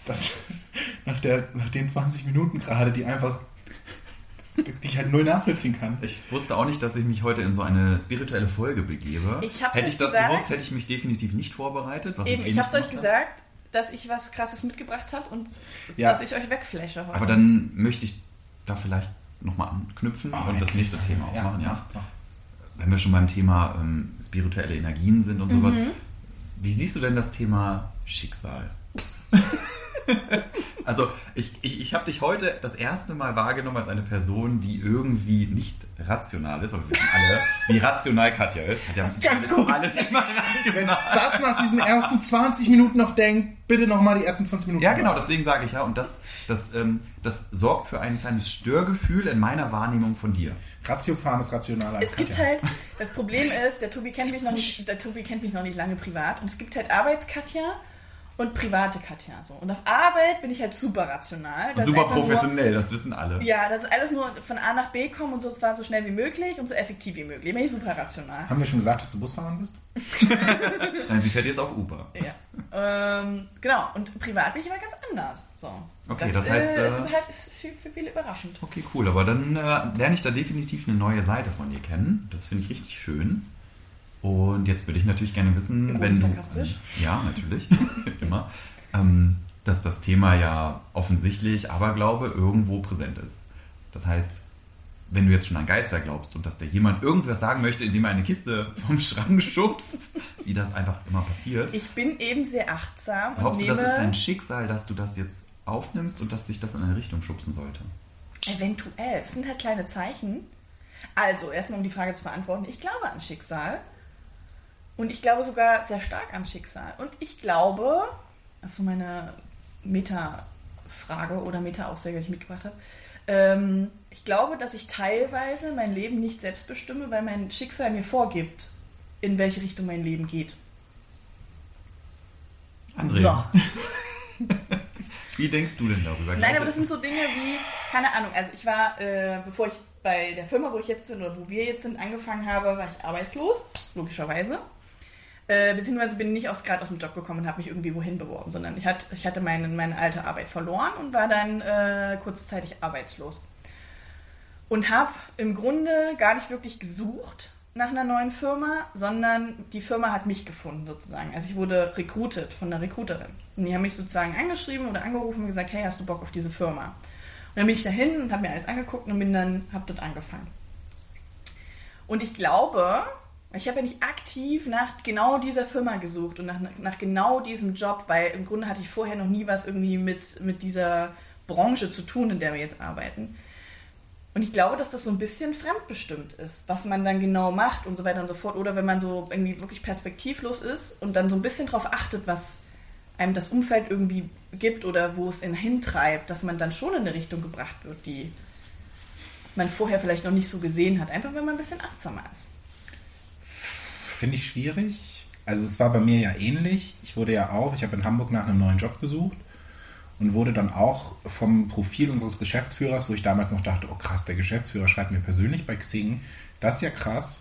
das, nach, der, nach den 20 Minuten gerade, die einfach, die ich halt null nachvollziehen kann. Ich wusste auch nicht, dass ich mich heute in so eine spirituelle Folge begebe. Ich hab's hätte ich das gesagt. gewusst, hätte ich mich definitiv nicht vorbereitet. Was Eben, eh ich hab's euch gesagt, dass ich was Krasses mitgebracht habe und Ja. dass ich euch wegflashe heute. Aber dann möchte ich da vielleicht nochmal anknüpfen Oh, und das nächste Thema aufmachen. Ja, mach, mach. Wenn wir schon beim Thema ähm, spirituelle Energien sind und sowas. Wie siehst du denn das Thema Schicksal? Also ich, ich, ich habe dich heute das erste Mal wahrgenommen als eine Person, die irgendwie nicht rational ist, aber wir wissen alle, wie rational Katja ist. Katja ist Ganz kurz. alles immer rational. Das nach diesen ersten 20 Minuten noch denkt, bitte nochmal die ersten 20 Minuten. Ja, genau, deswegen sage ich ja. Und das, das, ähm, das sorgt für ein kleines Störgefühl in meiner Wahrnehmung von dir. Ratiofarm ist rationaler als es gibt Katja. halt, das Problem ist, der Tobi kennt mich noch nicht, der Tobi kennt mich noch nicht lange privat und es gibt halt Arbeitskatja und private Katja. So. Und auf Arbeit bin ich halt super rational. Das Super einfach nur- professionell, das wissen alle. Ja, das ist alles nur von A nach B kommen und so zwar so schnell wie möglich und so effektiv wie möglich. Bin ich super rational. Haben wir schon gesagt, dass du Busfahrer bist? Nein, sie fährt jetzt auch Uber. Ja. ähm, genau, und privat bin ich immer ganz anders. So. Okay, das heißt, Äh, ist halt ist für, für viele überraschend. Okay, cool. Aber dann äh, lerne ich da definitiv eine neue Seite von dir kennen. Das finde ich richtig schön. Und jetzt würde ich natürlich gerne wissen, Immer wenn du. Ähm, ja, natürlich. Immer. Ähm, dass das Thema ja offensichtlich Aberglaube irgendwo präsent ist. Das heißt, wenn du jetzt schon an Geister glaubst und dass dir jemand irgendwas sagen möchte, indem er eine Kiste vom Schrank schubst, wie das einfach immer passiert, Ich bin eben sehr achtsam und glaubst du, nehme das ist dein Schicksal, dass du das jetzt aufnimmst und dass dich das in eine Richtung schubsen sollte? eventuell. Es sind halt kleine Zeichen. Also, erstmal um die Frage zu beantworten. Ich glaube an Schicksal. Und ich glaube sogar sehr stark an Schicksal. Und ich glaube, das ist so meine Meta-Frage oder Meta-Aussage, die ich mitgebracht habe. Ähm, ich glaube, dass ich teilweise mein Leben nicht selbst bestimme, weil mein Schicksal mir vorgibt, in welche Richtung mein Leben geht. André, So. wie denkst du denn darüber? Nein, aber das sind so Dinge wie, keine Ahnung, also ich war, äh, bevor ich bei der Firma, wo ich jetzt bin oder wo wir jetzt sind, angefangen habe, war ich arbeitslos, logischerweise. Äh, beziehungsweise bin nicht aus, gerade aus dem Job gekommen und habe mich irgendwie wohin beworben, sondern ich, hat, ich hatte meine, meine alte Arbeit verloren und war dann äh, kurzzeitig arbeitslos. Und habe im Grunde gar nicht wirklich gesucht nach einer neuen Firma, sondern die Firma hat mich gefunden sozusagen. Also ich wurde recruited von einer Recruiterin. Und die haben mich sozusagen angeschrieben oder angerufen und gesagt, hey, hast du Bock auf diese Firma? Und dann bin ich dahin und habe mir alles angeguckt und bin dann, habe dort angefangen. Und ich glaube, ich habe ja nicht aktiv nach genau dieser Firma gesucht und nach, nach genau diesem Job, weil im Grunde hatte ich vorher noch nie was irgendwie mit, mit dieser Branche zu tun, in der wir jetzt arbeiten. Und ich glaube, dass das so ein bisschen fremdbestimmt ist, was man dann genau macht und so weiter und so fort. Oder wenn man so irgendwie wirklich perspektivlos ist und dann so ein bisschen darauf achtet, was einem das Umfeld irgendwie gibt oder wo es ihn hintreibt, dass man dann schon in eine Richtung gebracht wird, die man vorher vielleicht noch nicht so gesehen hat. Einfach, wenn man ein bisschen achtsamer ist. Finde ich schwierig. Also es war bei mir ja ähnlich. Ich wurde ja auch, ich habe in Hamburg nach einem neuen Job gesucht und wurde dann auch vom Profil unseres Geschäftsführers, wo ich damals noch dachte, oh krass, der Geschäftsführer schreibt mir persönlich bei Xing, das ist ja krass,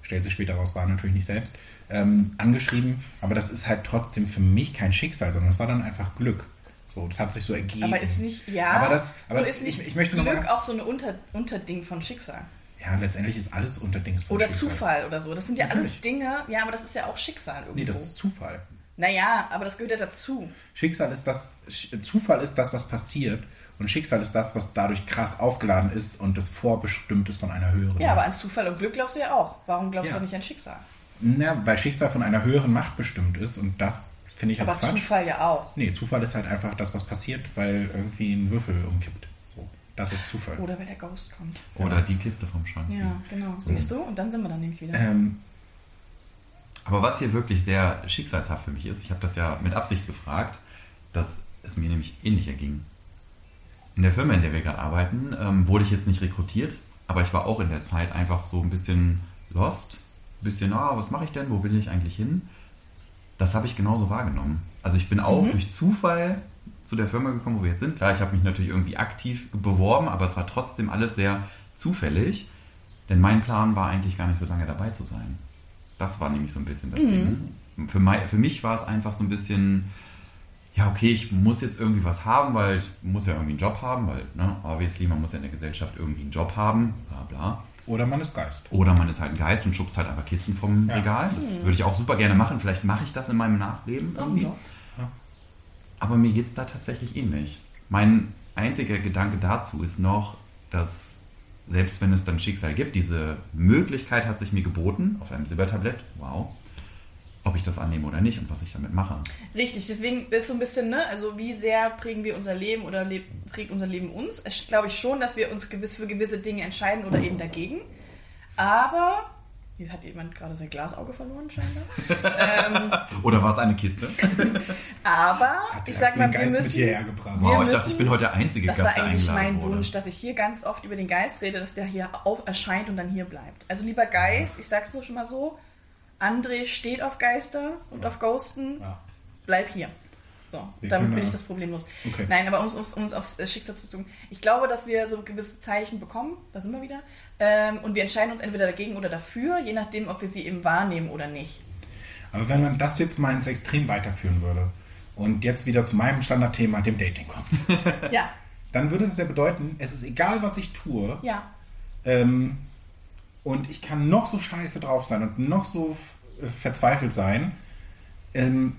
stellt sich später raus, war natürlich nicht selbst, ähm, angeschrieben, aber das ist halt trotzdem für mich kein Schicksal, sondern es war dann einfach Glück. So, das hat sich so ergeben. Aber ist nicht, ja, aber das, aber ist nicht ich, ich möchte noch mal Glück ganz, auch so ein Unter, Unterding von Schicksal. Ja, letztendlich ist alles unter Dings Oder Schicksal. Zufall oder so. Das sind ja alles Natürlich. Dinge, ja, aber das ist ja auch Schicksal irgendwo. Nee, das ist Zufall. naja, aber das gehört ja dazu. Schicksal ist das, Zufall ist das, was passiert und Schicksal ist das, was dadurch krass aufgeladen ist und das vorbestimmt ist von einer höheren Ja, aber Macht. an Zufall und Glück glaubst du ja auch. Warum glaubst Ja. du nicht an Schicksal? Na, weil Schicksal von einer höheren Macht bestimmt ist und das finde ich halt Aber Quatsch. Zufall ja auch. Nee, Zufall ist halt einfach das, was passiert, weil irgendwie ein Würfel umkippt. So, das ist Zufall. Oder weil der Ghost kommt. Oder die Kiste vom Schrank. Ja, genau. Siehst du? Und dann sind wir dann nämlich wieder. Ähm, Aber was hier wirklich sehr schicksalshaft für mich ist, ich habe das ja mit Absicht gefragt, dass es mir nämlich ähnlich erging. In der Firma, in der wir gerade arbeiten, ähm, wurde ich jetzt nicht rekrutiert, aber ich war auch in der Zeit einfach so ein bisschen lost, ein bisschen, ah, was mache ich denn, wo will ich eigentlich hin? Das habe ich genauso wahrgenommen. Also ich bin auch Mhm. durch Zufall zu der Firma gekommen, wo wir jetzt sind. Klar, ich habe mich natürlich irgendwie aktiv beworben, aber es war trotzdem alles sehr zufällig, denn mein Plan war eigentlich gar nicht so lange dabei zu sein. Das war nämlich so ein bisschen das Ding. Für, mei- für mich war es einfach so ein bisschen, ja, okay, ich muss jetzt irgendwie was haben, weil ich muss ja irgendwie einen Job haben, weil, ne, obviously, man muss ja in der Gesellschaft irgendwie einen Job haben, bla bla. oder man ist Geist. Oder man ist halt ein Geist und schubst halt einfach Kisten vom Ja. Regal. Das würde ich auch super gerne machen. Vielleicht mache ich das in meinem Nachleben irgendwie. Ja. Aber mir geht es da tatsächlich ähnlich. Mein einziger Gedanke dazu ist noch, dass selbst wenn es dann Schicksal gibt, diese Möglichkeit hat sich mir geboten auf einem Silbertablett, wow, ob ich das annehme oder nicht und was ich damit mache. Richtig, deswegen ist so ein bisschen, ne, also wie sehr prägen wir unser Leben oder leb, prägt unser Leben uns? Es glaube ich schon, dass wir uns gewiss für gewisse Dinge entscheiden oder eben dagegen. Aber, hier hat jemand gerade sein Glasauge verloren scheinbar. ähm, Oder war es eine Kiste? aber, Hat ich sag mal, wir müssen, hierher gebracht. Wir Wow, ich dachte, müssen- ich bin heute der einzige das Gast, war der eigentlich eingeladen mein wurde. Wunsch, dass ich hier ganz oft über den Geist rede, dass der hier auf erscheint und dann hier bleibt. Also lieber Geist, ich sag's nur schon mal so, André steht auf Geister und auf Ghosten, Ja. bleib hier. So, Wir damit bin ja- ich das Problem los. Okay. Nein, aber um es um, aufs äh, Schicksal zu tun. Ich glaube, dass wir so gewisse Zeichen bekommen, da sind wir wieder, ähm, und wir entscheiden uns entweder dagegen oder dafür, je nachdem, ob wir sie eben wahrnehmen oder nicht. Aber wenn man das jetzt mal ins Extrem weiterführen würde und jetzt wieder zu meinem Standardthema, dem Dating kommt, Ja, dann würde das ja bedeuten, es ist egal, was ich tue, ja. ähm, und ich kann noch so scheiße drauf sein und noch so verzweifelt sein. Ähm,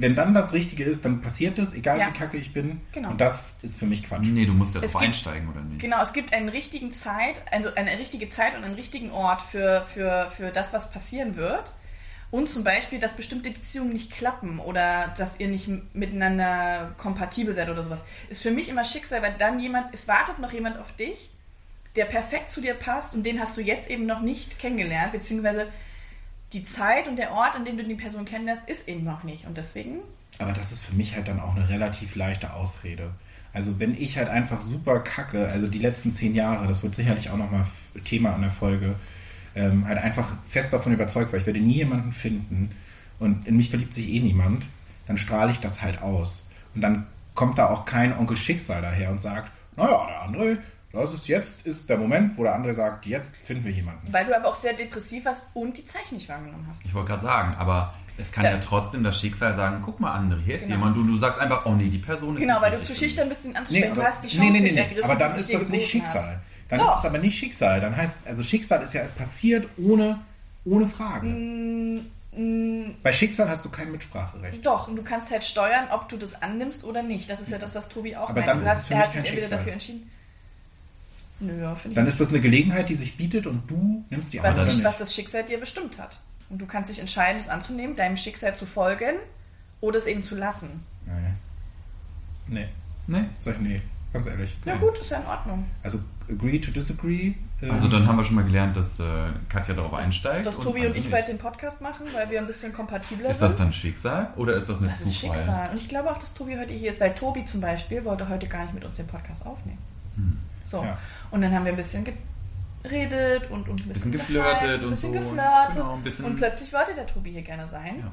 wenn dann das Richtige ist, dann passiert es, egal Ja. wie kacke ich bin. Genau. Und das ist für mich Quatsch. Nee, du musst ja drauf gibt- einsteigen, oder nicht? Genau, es gibt einen richtigen Zeit, also eine richtige Zeit und einen richtigen Ort für, für, für das, was passieren wird. Und zum Beispiel, dass bestimmte Beziehungen nicht klappen oder dass ihr nicht miteinander kompatibel seid oder sowas. Ist für mich immer Schicksal, weil dann jemand, es wartet noch jemand auf dich, der perfekt zu dir passt und den hast du jetzt eben noch nicht kennengelernt, beziehungsweise die Zeit und der Ort, an dem du die Person kennenlernst, ist eben noch nicht. Und deswegen, Aber das ist für mich halt dann auch eine relativ leichte Ausrede. Also wenn ich halt einfach super kacke, also die letzten zehn Jahre, das wird sicherlich auch nochmal Thema an der Folge, ähm, halt einfach fest davon überzeugt war, ich werde nie jemanden finden und in mich verliebt sich eh niemand, dann strahle ich das halt aus. Und dann kommt da auch kein Onkel Schicksal daher und sagt, naja, der andere, das ist jetzt, ist der Moment, wo der andere sagt, jetzt finden wir jemanden. weil du aber auch sehr depressiv warst und die Zeichen nicht wahrgenommen hast. Ich wollte gerade sagen, aber es kann Ja. ja. trotzdem das Schicksal sagen, guck mal, andere, hier ist Genau. jemand, du, du sagst einfach, oh nee, die Person ist Genau, nicht weil du zu schüchtern bist, ihn Nee, anzusprechen. du aber, hast die nee, Chance nee, nee, nicht nee. ergriffen, aber dann ist das nicht Schicksal. hat. Dann Doch. ist es aber nicht Schicksal. Dann heißt, also Schicksal ist ja, es passiert ohne, ohne Frage. Mm, Bei Schicksal hast du kein Mitspracherecht. Doch, und du kannst halt steuern, ob du das annimmst oder nicht. Das ist ja das, was Tobi auch Aber meint. dann Du ist hast, es für er mich hat sich entweder Schicksal. dafür entschieden. Nö, ja, finde ich Dann ist das eine Gelegenheit, die sich bietet und du nimmst die was, andere die, nicht. was das Schicksal dir bestimmt hat. Und du kannst dich entscheiden, es anzunehmen, deinem Schicksal zu folgen oder es eben zu lassen. Nee. Nee. Nee. Sag ich, nee, ganz ehrlich. Na gut, ist ja in Ordnung. Also, agree to disagree. ähm, Also dann haben wir schon mal gelernt, dass äh, Katja darauf einsteigt. Dass und Tobi und ich nicht. bald den Podcast machen, weil wir ein bisschen kompatibler Ist sind. das dann Schicksal oder ist das eine Das ist Zufall? Schicksal. Und ich glaube auch, dass Tobi heute hier ist, weil Tobi zum Beispiel wollte heute gar nicht mit uns den Podcast aufnehmen. Hm. So. Ja. Und dann haben wir ein bisschen geredet und, und ein bisschen, Bisschen geflirtet und ein bisschen so. geflirtet. Genau, ein bisschen- Und plötzlich wollte der Tobi hier gerne sein. Ja.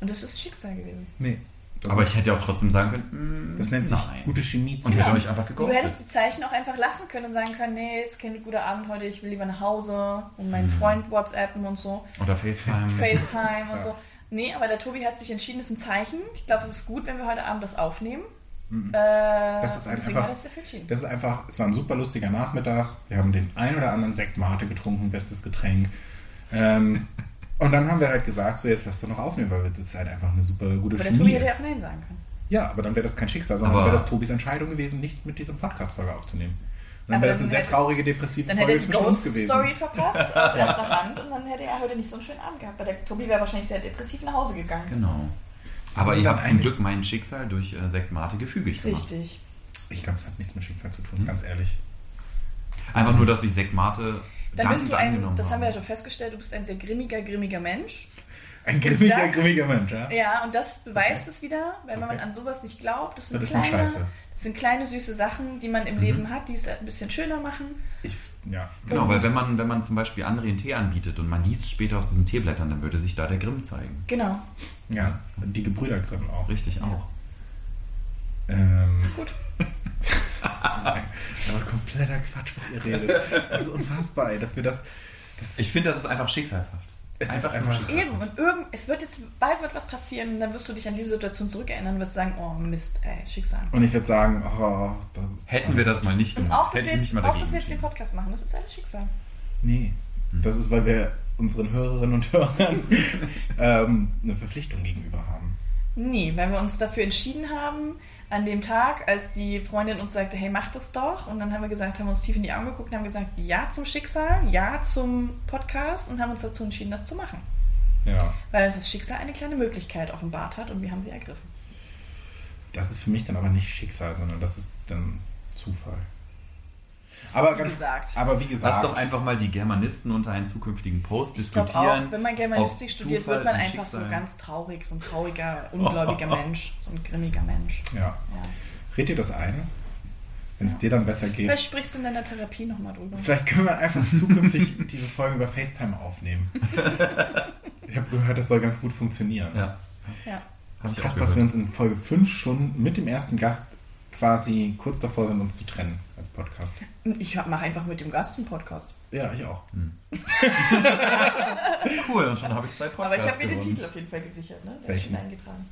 Und das ist Schicksal gewesen. Nee. Das, Aber ich hätte ja auch trotzdem sagen können, mm, das nennt sich nein. gute Chemie. Und ich hätte Ja. euch einfach Du geghostet. hättest die Zeichen auch einfach lassen können und sagen können, nee, es ist kein guter Abend heute, ich will lieber nach Hause und meinen Freund WhatsAppen und so. Oder FaceTime. FaceTime und Ja. so. Nee, aber der Tobi hat sich entschieden, es ist ein Zeichen. Ich glaube, es ist gut, wenn wir heute Abend das aufnehmen. Mhm. Äh, Das ist einfach-. Das ist einfach, es war ein super lustiger Nachmittag. Wir haben den ein oder anderen Sekt Mate getrunken, bestes Getränk. Ähm, und dann haben wir halt gesagt, so jetzt lass doch noch aufnehmen, weil das ist halt einfach eine super gute Aber der Chemie Tobi hätte ja ist. auch Nein sagen können. Ja, aber dann wäre das kein Schicksal, sondern wäre das Tobis Entscheidung gewesen, nicht mit diesem Podcast-Folge aufzunehmen. Und dann wäre das eine sehr hätte traurige, es- depressive Dann hätte Folge er zwischen uns gewesen. Story verpasst aus erster Hand und dann hätte er heute nicht so einen schönen Abend gehabt. Weil der Tobi wäre wahrscheinlich sehr depressiv nach Hause gegangen. Genau. Aber ist ihr habt zum Glück mein Schicksal durch äh, Sekt Mate gefügig gemacht. Richtig. Ich glaube, es hat nichts mit Schicksal zu Hm? tun, ganz ehrlich. Einfach nur, dass ich Sekt Mate Dann bist du ein, angenommen das haben wir ja schon festgestellt, du bist ein sehr grimmiger, grimmiger Mensch. Ein grimmiger, Das- grimmiger Mensch, ja? Ja, und das beweist es wieder, wenn man Okay. an sowas nicht glaubt. Das sind, Das kleine, Scheiße. das sind kleine, süße Sachen, die man im Leben hat, die es ein bisschen schöner machen. Ich, ja. Genau, weil wenn man, wenn man zum Beispiel anderen Tee anbietet und man liest später aus diesen Teeblättern, dann würde sich da der Grimm zeigen. Genau. Ja, die Gebrüder Grimm auch. Richtig auch. Ähm, Gut. aber kompletter Quatsch, was ihr redet. Das ist unfassbar, ey, dass wir das. das Ich finde, das ist einfach schicksalshaft. Es ist nur einfach-. Eben, und irgend, es wird jetzt, bald wird was passieren und dann wirst du dich an diese Situation zurückerinnern und wirst sagen, oh Mist, ey, Schicksal. und ich würde sagen, oh, das ist. Hätten wir das mal nicht gemacht, auch, hätte wir ich jetzt, mich mal auch, dagegen dass wir jetzt den. Podcast machen, das ist alles Schicksal. Nee. Das ist, weil wir unseren Hörerinnen und Hörern ähm, eine Verpflichtung gegenüber haben. Nee, weil wir uns dafür entschieden haben, an dem Tag, als die Freundin uns sagte, hey, mach das doch. Und dann haben wir gesagt, haben uns tief in die Augen geguckt und haben gesagt, ja zum Schicksal, ja zum Podcast und haben uns dazu entschieden, das zu machen. Ja. Weil das Schicksal eine kleine Möglichkeit offenbart hat und wir haben sie ergriffen. Das ist für mich dann aber nicht Schicksal, sondern das ist dann Zufall. Aber Wie ganz. gesagt. Aber wie gesagt. Lass doch einfach mal die Germanisten unter einen zukünftigen Post Ich diskutieren. auch, wenn man Germanistik studiert, Zufall wird man einfach so Schicksal- ganz traurig, so ein trauriger, ungläubiger Mensch, so ein grimmiger Mensch. Ja. Ja. Red dir das ein? Wenn es dir dann besser geht. Vielleicht sprichst du in deiner Therapie nochmal drüber. Vielleicht können wir einfach zukünftig diese Folge über FaceTime aufnehmen. Ich habe gehört, das soll ganz gut funktionieren. Ja. Ja. Das ist krass, dass wir uns in Folge 5 schon mit dem ersten Gast quasi kurz davor sind, uns zu trennen als Podcast. Ich mache einfach mit dem Gast einen Podcast. Ja, ich auch. Cool, und schon habe ich zwei Podcasts Aber ich habe mir den. Titel auf jeden Fall gesichert, ne? Der ist Welchen? eingetragen.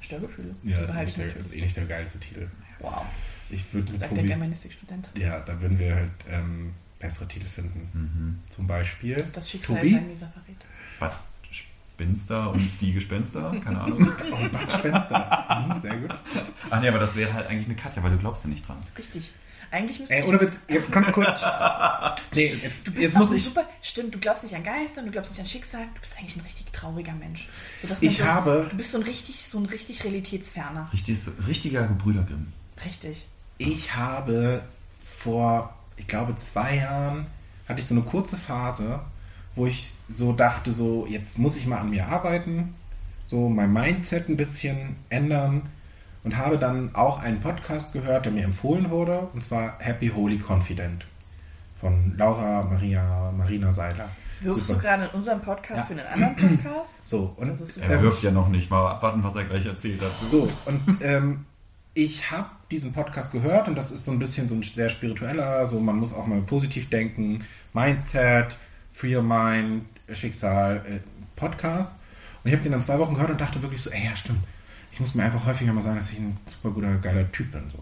Störgefühle. Ja, das ist, der, ist eh nicht der geilste Titel. Wow. Ich würde mit Sagt der Tobi. Germanistikstudent. Ja, da würden wir halt ähm, bessere Titel finden. Mhm. Zum Beispiel. Das Schicksal Tobi? ist ein mieser Verräter. Was? Spinster und die Gespenster? Keine Ahnung. Oh, Bud Spencer. mhm, sehr gut. Ach nee, aber das wäre halt eigentlich mit Katja, weil du glaubst ja nicht dran. Richtig. Eigentlich müsste Ey, ohne Witz, jetzt ganz kurz. Nee, jetzt, Du bist jetzt muss ich. super. Stimmt, du glaubst nicht an Geister, du glaubst nicht an Schicksal. Du bist eigentlich ein richtig trauriger Mensch. Ich so, habe- Du bist so ein richtig, so ein richtig realitätsferner. Richtig, richtiger Gebrüdergrimm. Richtig. Ich habe vor, ich glaube, zwei Jahren hatte ich so eine kurze Phase, wo ich so dachte, so jetzt muss ich mal an mir arbeiten, so mein Mindset ein bisschen ändern und habe dann auch einen Podcast gehört, der mir empfohlen wurde, und zwar Happy Holy Confident von Laura Maria Marina Seiler. Wirkst Super. du gerade in unserem Podcast Ja. für einen anderen Podcast? So, und Das ist super. Er ähm, wirkt ja noch nicht. Mal abwarten, was er gleich erzählt hat. So, und ähm, ich habe diesen Podcast gehört und das ist so ein bisschen so ein sehr spiritueller, so man muss auch mal positiv denken, Mindset, Free Your Mind, Schicksal, äh, Podcast. Und ich habe den dann zwei Wochen gehört und dachte wirklich so, ey, ja, stimmt. Ich muss mir einfach häufiger mal sagen, dass ich ein super guter, geiler Typ bin. So.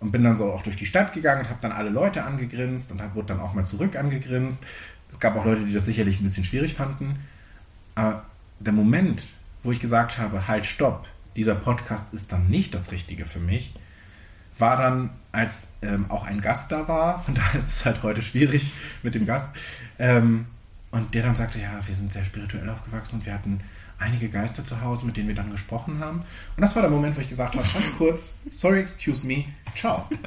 Und bin dann so auch durch die Stadt gegangen und habe dann alle Leute angegrinst und hab, wurde dann auch mal zurück angegrinst. Es gab auch Leute, die das sicherlich ein bisschen schwierig fanden. Aber der Moment, wo ich gesagt habe, halt, stopp, dieser Podcast ist dann nicht das Richtige für mich, war dann, als ähm, auch ein Gast da war, von daher ist es halt heute schwierig mit dem Gast, ähm, und der dann sagte, ja, wir sind sehr spirituell aufgewachsen und wir hatten einige Geister zu Hause, mit denen wir dann gesprochen haben. Und das war der Moment, wo ich gesagt habe, ganz kurz, sorry, excuse me, ciao.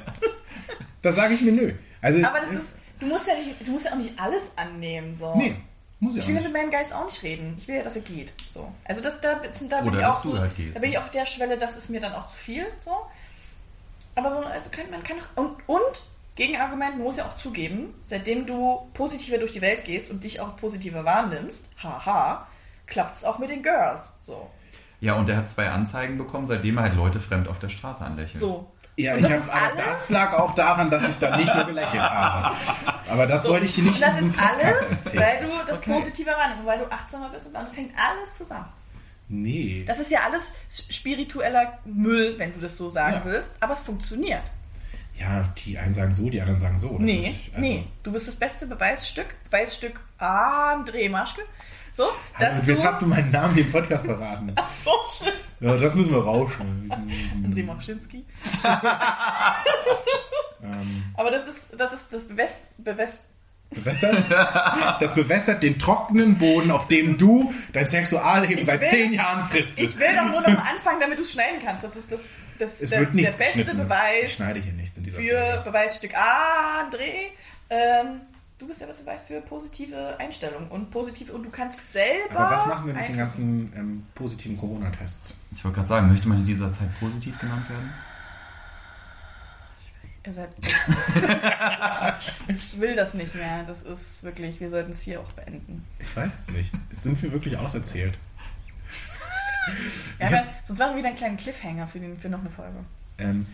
Da sage ich mir nö. Also, Aber das ist, du musst ja nicht, du musst ja auch nicht alles annehmen. So. Nee, muss ich Ich auch will nicht. mit meinem Geist auch nicht reden. Ich will ja, dass er geht. So. Also das, da, da bin Oder ich dass auch du halt gehst, da bin ich ne? auch der Schwelle, das ist mir dann auch zu viel. So. Aber so, also kann, man kann auch, und, und Gegenargument, man muss ja auch zugeben, seitdem du positiver durch die Welt gehst und dich auch positiver wahrnimmst, haha, klappt es auch mit den Girls. So. Ja, und er hat zwei Anzeigen bekommen, seitdem er halt Leute fremd auf der Straße anlächelt. so. Ja, ich das hab, aber alles? das lag auch daran, dass ich da nicht nur gelächelt habe. Aber das wollte ich hier nicht Und das in diesem ist alles, erzählen. weil du das Okay. positiver wahrnimmst weil du achtsamer bist und das hängt alles zusammen. Nee. Das ist ja alles spiritueller Müll, wenn du das so sagen Ja. willst, aber es funktioniert. Ja, die einen sagen so, die anderen sagen so. Das Nee, ich- also- nee, du bist das beste Beweisstück, Beweisstück André Maschke. So, dass jetzt du... hast du meinen Namen im Podcast verraten. Ach so, schön. Ja, das müssen wir rauschen. André Maschinski. Ähm, Aber das ist das, ist das Bewest, Bewest, bewässert? Das bewässert den trockenen Boden, auf dem du dein Sexualleben seit will- zehn Jahren fristest. Ich will doch nur noch anfangen, damit du es schneiden kannst. Das ist das, das es der, der beste geschnitten. Ich Beweis schneide hier nichts in dieser für Folge. Beweisstück André. Ähm, du bist ja das Beweis für positive Einstellung und positive und du kannst selber. Aber was machen wir mit den ganzen ähm, positiven Corona-Tests? Ich wollte gerade sagen, möchte man in dieser Zeit positiv genannt werden? Ihr seid. ich will das nicht mehr. Das ist wirklich, wir sollten es hier auch beenden. Ich weiß es nicht. Sind wir wirklich auserzählt? Ja, aber sonst machen wir wieder einen kleinen Cliffhanger für, den, für noch eine Folge. Ähm,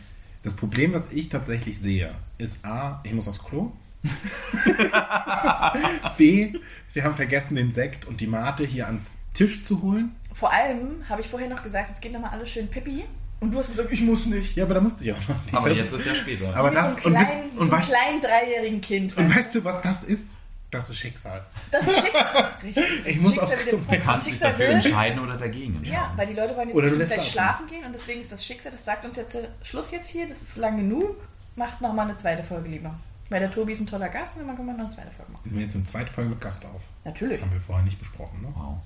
das Problem, was ich tatsächlich sehe, ist A, ich muss aufs Klo. B, wir haben vergessen, den Sekt und die Mate hier ans Tisch zu holen. Vor allem habe ich vorher noch gesagt, jetzt geht nochmal alles schön Pippi. Und du hast gesagt, ich muss nicht. Ja, aber da musste ich auch noch nicht. Aber Das jetzt ist ja später. aber das, so und, ein wisst, kleinen, und, so ein weißt, kleinen dreijährigen Kind. und weißt du, was das ist? Das ist Schicksal. Das ist Schicksal. Richtig. Ich muss Schicksal aufs Klo. Du kannst dich dafür will- entscheiden oder dagegen. Ja, weil die Leute wollen jetzt Oder du bestimmt gleich schlafen gehen und deswegen ist das Schicksal, das sagt uns jetzt äh, Schluss jetzt hier, das ist lang genug. Macht noch mal eine zweite Folge lieber. Weil der Tobi ist ein toller Gast und dann können wir noch eine zweite Folge machen. Nehmen wir jetzt eine zweite Folge mit Gast auf. Natürlich. Das haben wir vorher nicht besprochen. Ne? Wow.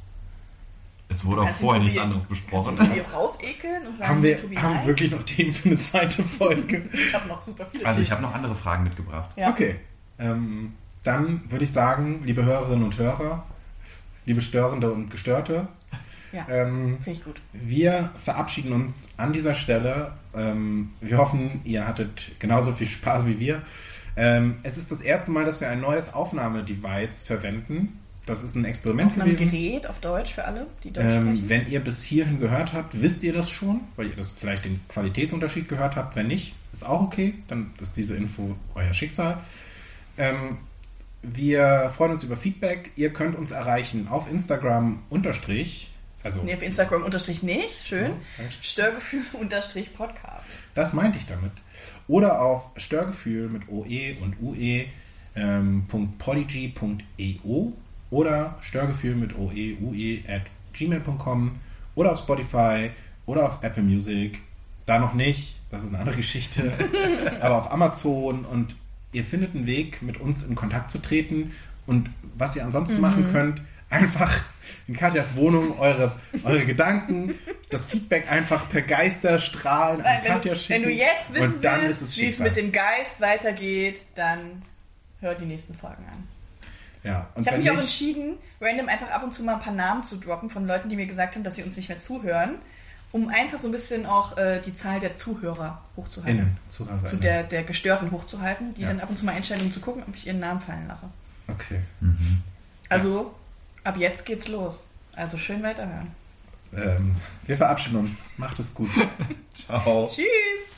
Es wurde auch vorher nichts anderes besprochen. Auch rausekeln und sagen, Haben wir, haben wir wirklich noch Themen für eine zweite Folge? Ich habe noch super viele. Also ich habe noch andere Fragen mitgebracht. Ja. Okay. Ähm, dann würde ich sagen, liebe Hörerinnen und Hörer, liebe Störende und Gestörte, Ja, ähm, finde ich gut. wir verabschieden uns an dieser Stelle. Ähm, wir hoffen, ihr hattet genauso viel Spaß wie wir. Ähm, es ist das erste Mal, dass wir ein neues Aufnahmedevice verwenden. Das ist ein Experiment Auf einem gewesen. Gerät auf Deutsch für alle, die Deutsch Ähm, sprechen. wenn ihr bis hierhin gehört habt, wisst ihr das schon, weil ihr das vielleicht den Qualitätsunterschied gehört habt. Wenn nicht, ist auch okay. Dann ist diese Info euer Schicksal. Ähm, wir freuen uns über Feedback. Ihr könnt uns erreichen auf Instagram unterstrich. Also Nee, auf Instagram unterstrich nicht. Schön. So, falsch. Störgefühl unterstrich Podcast. das meinte ich damit. Oder auf Störgefühl mit OE und UE ähm, .podigy.eo oder Störgefühl mit OE, UE at gmail.com oder auf Spotify oder auf Apple Music. Da noch nicht, das ist eine andere Geschichte, aber auf Amazon und ihr findet einen Weg, mit uns in Kontakt zu treten und was ihr ansonsten Mhm. machen könnt, einfach in Katjas Wohnung eure, eure Gedanken, das Feedback einfach per Geisterstrahlen an wenn, Katja du- schicken. wenn du jetzt wissen willst, wie es mit dem Geist weitergeht, dann hör die nächsten Folgen an. Ja, und Ich habe mich auch entschieden, random einfach ab und zu mal ein paar Namen zu droppen von Leuten, die mir gesagt haben, dass sie uns nicht mehr zuhören, um einfach so ein bisschen auch äh, die Zahl der Zuhörer hochzuhalten. innen, Zuhörer. Zu der, der Gestörten hochzuhalten, die Ja. dann ab und zu mal einstellen, um zu gucken, ob ich ihren Namen fallen lasse. Okay. Also, ab jetzt geht's los. Also schön weiterhören. Ähm, wir verabschieden uns. Macht es gut. Ciao. Tschüss!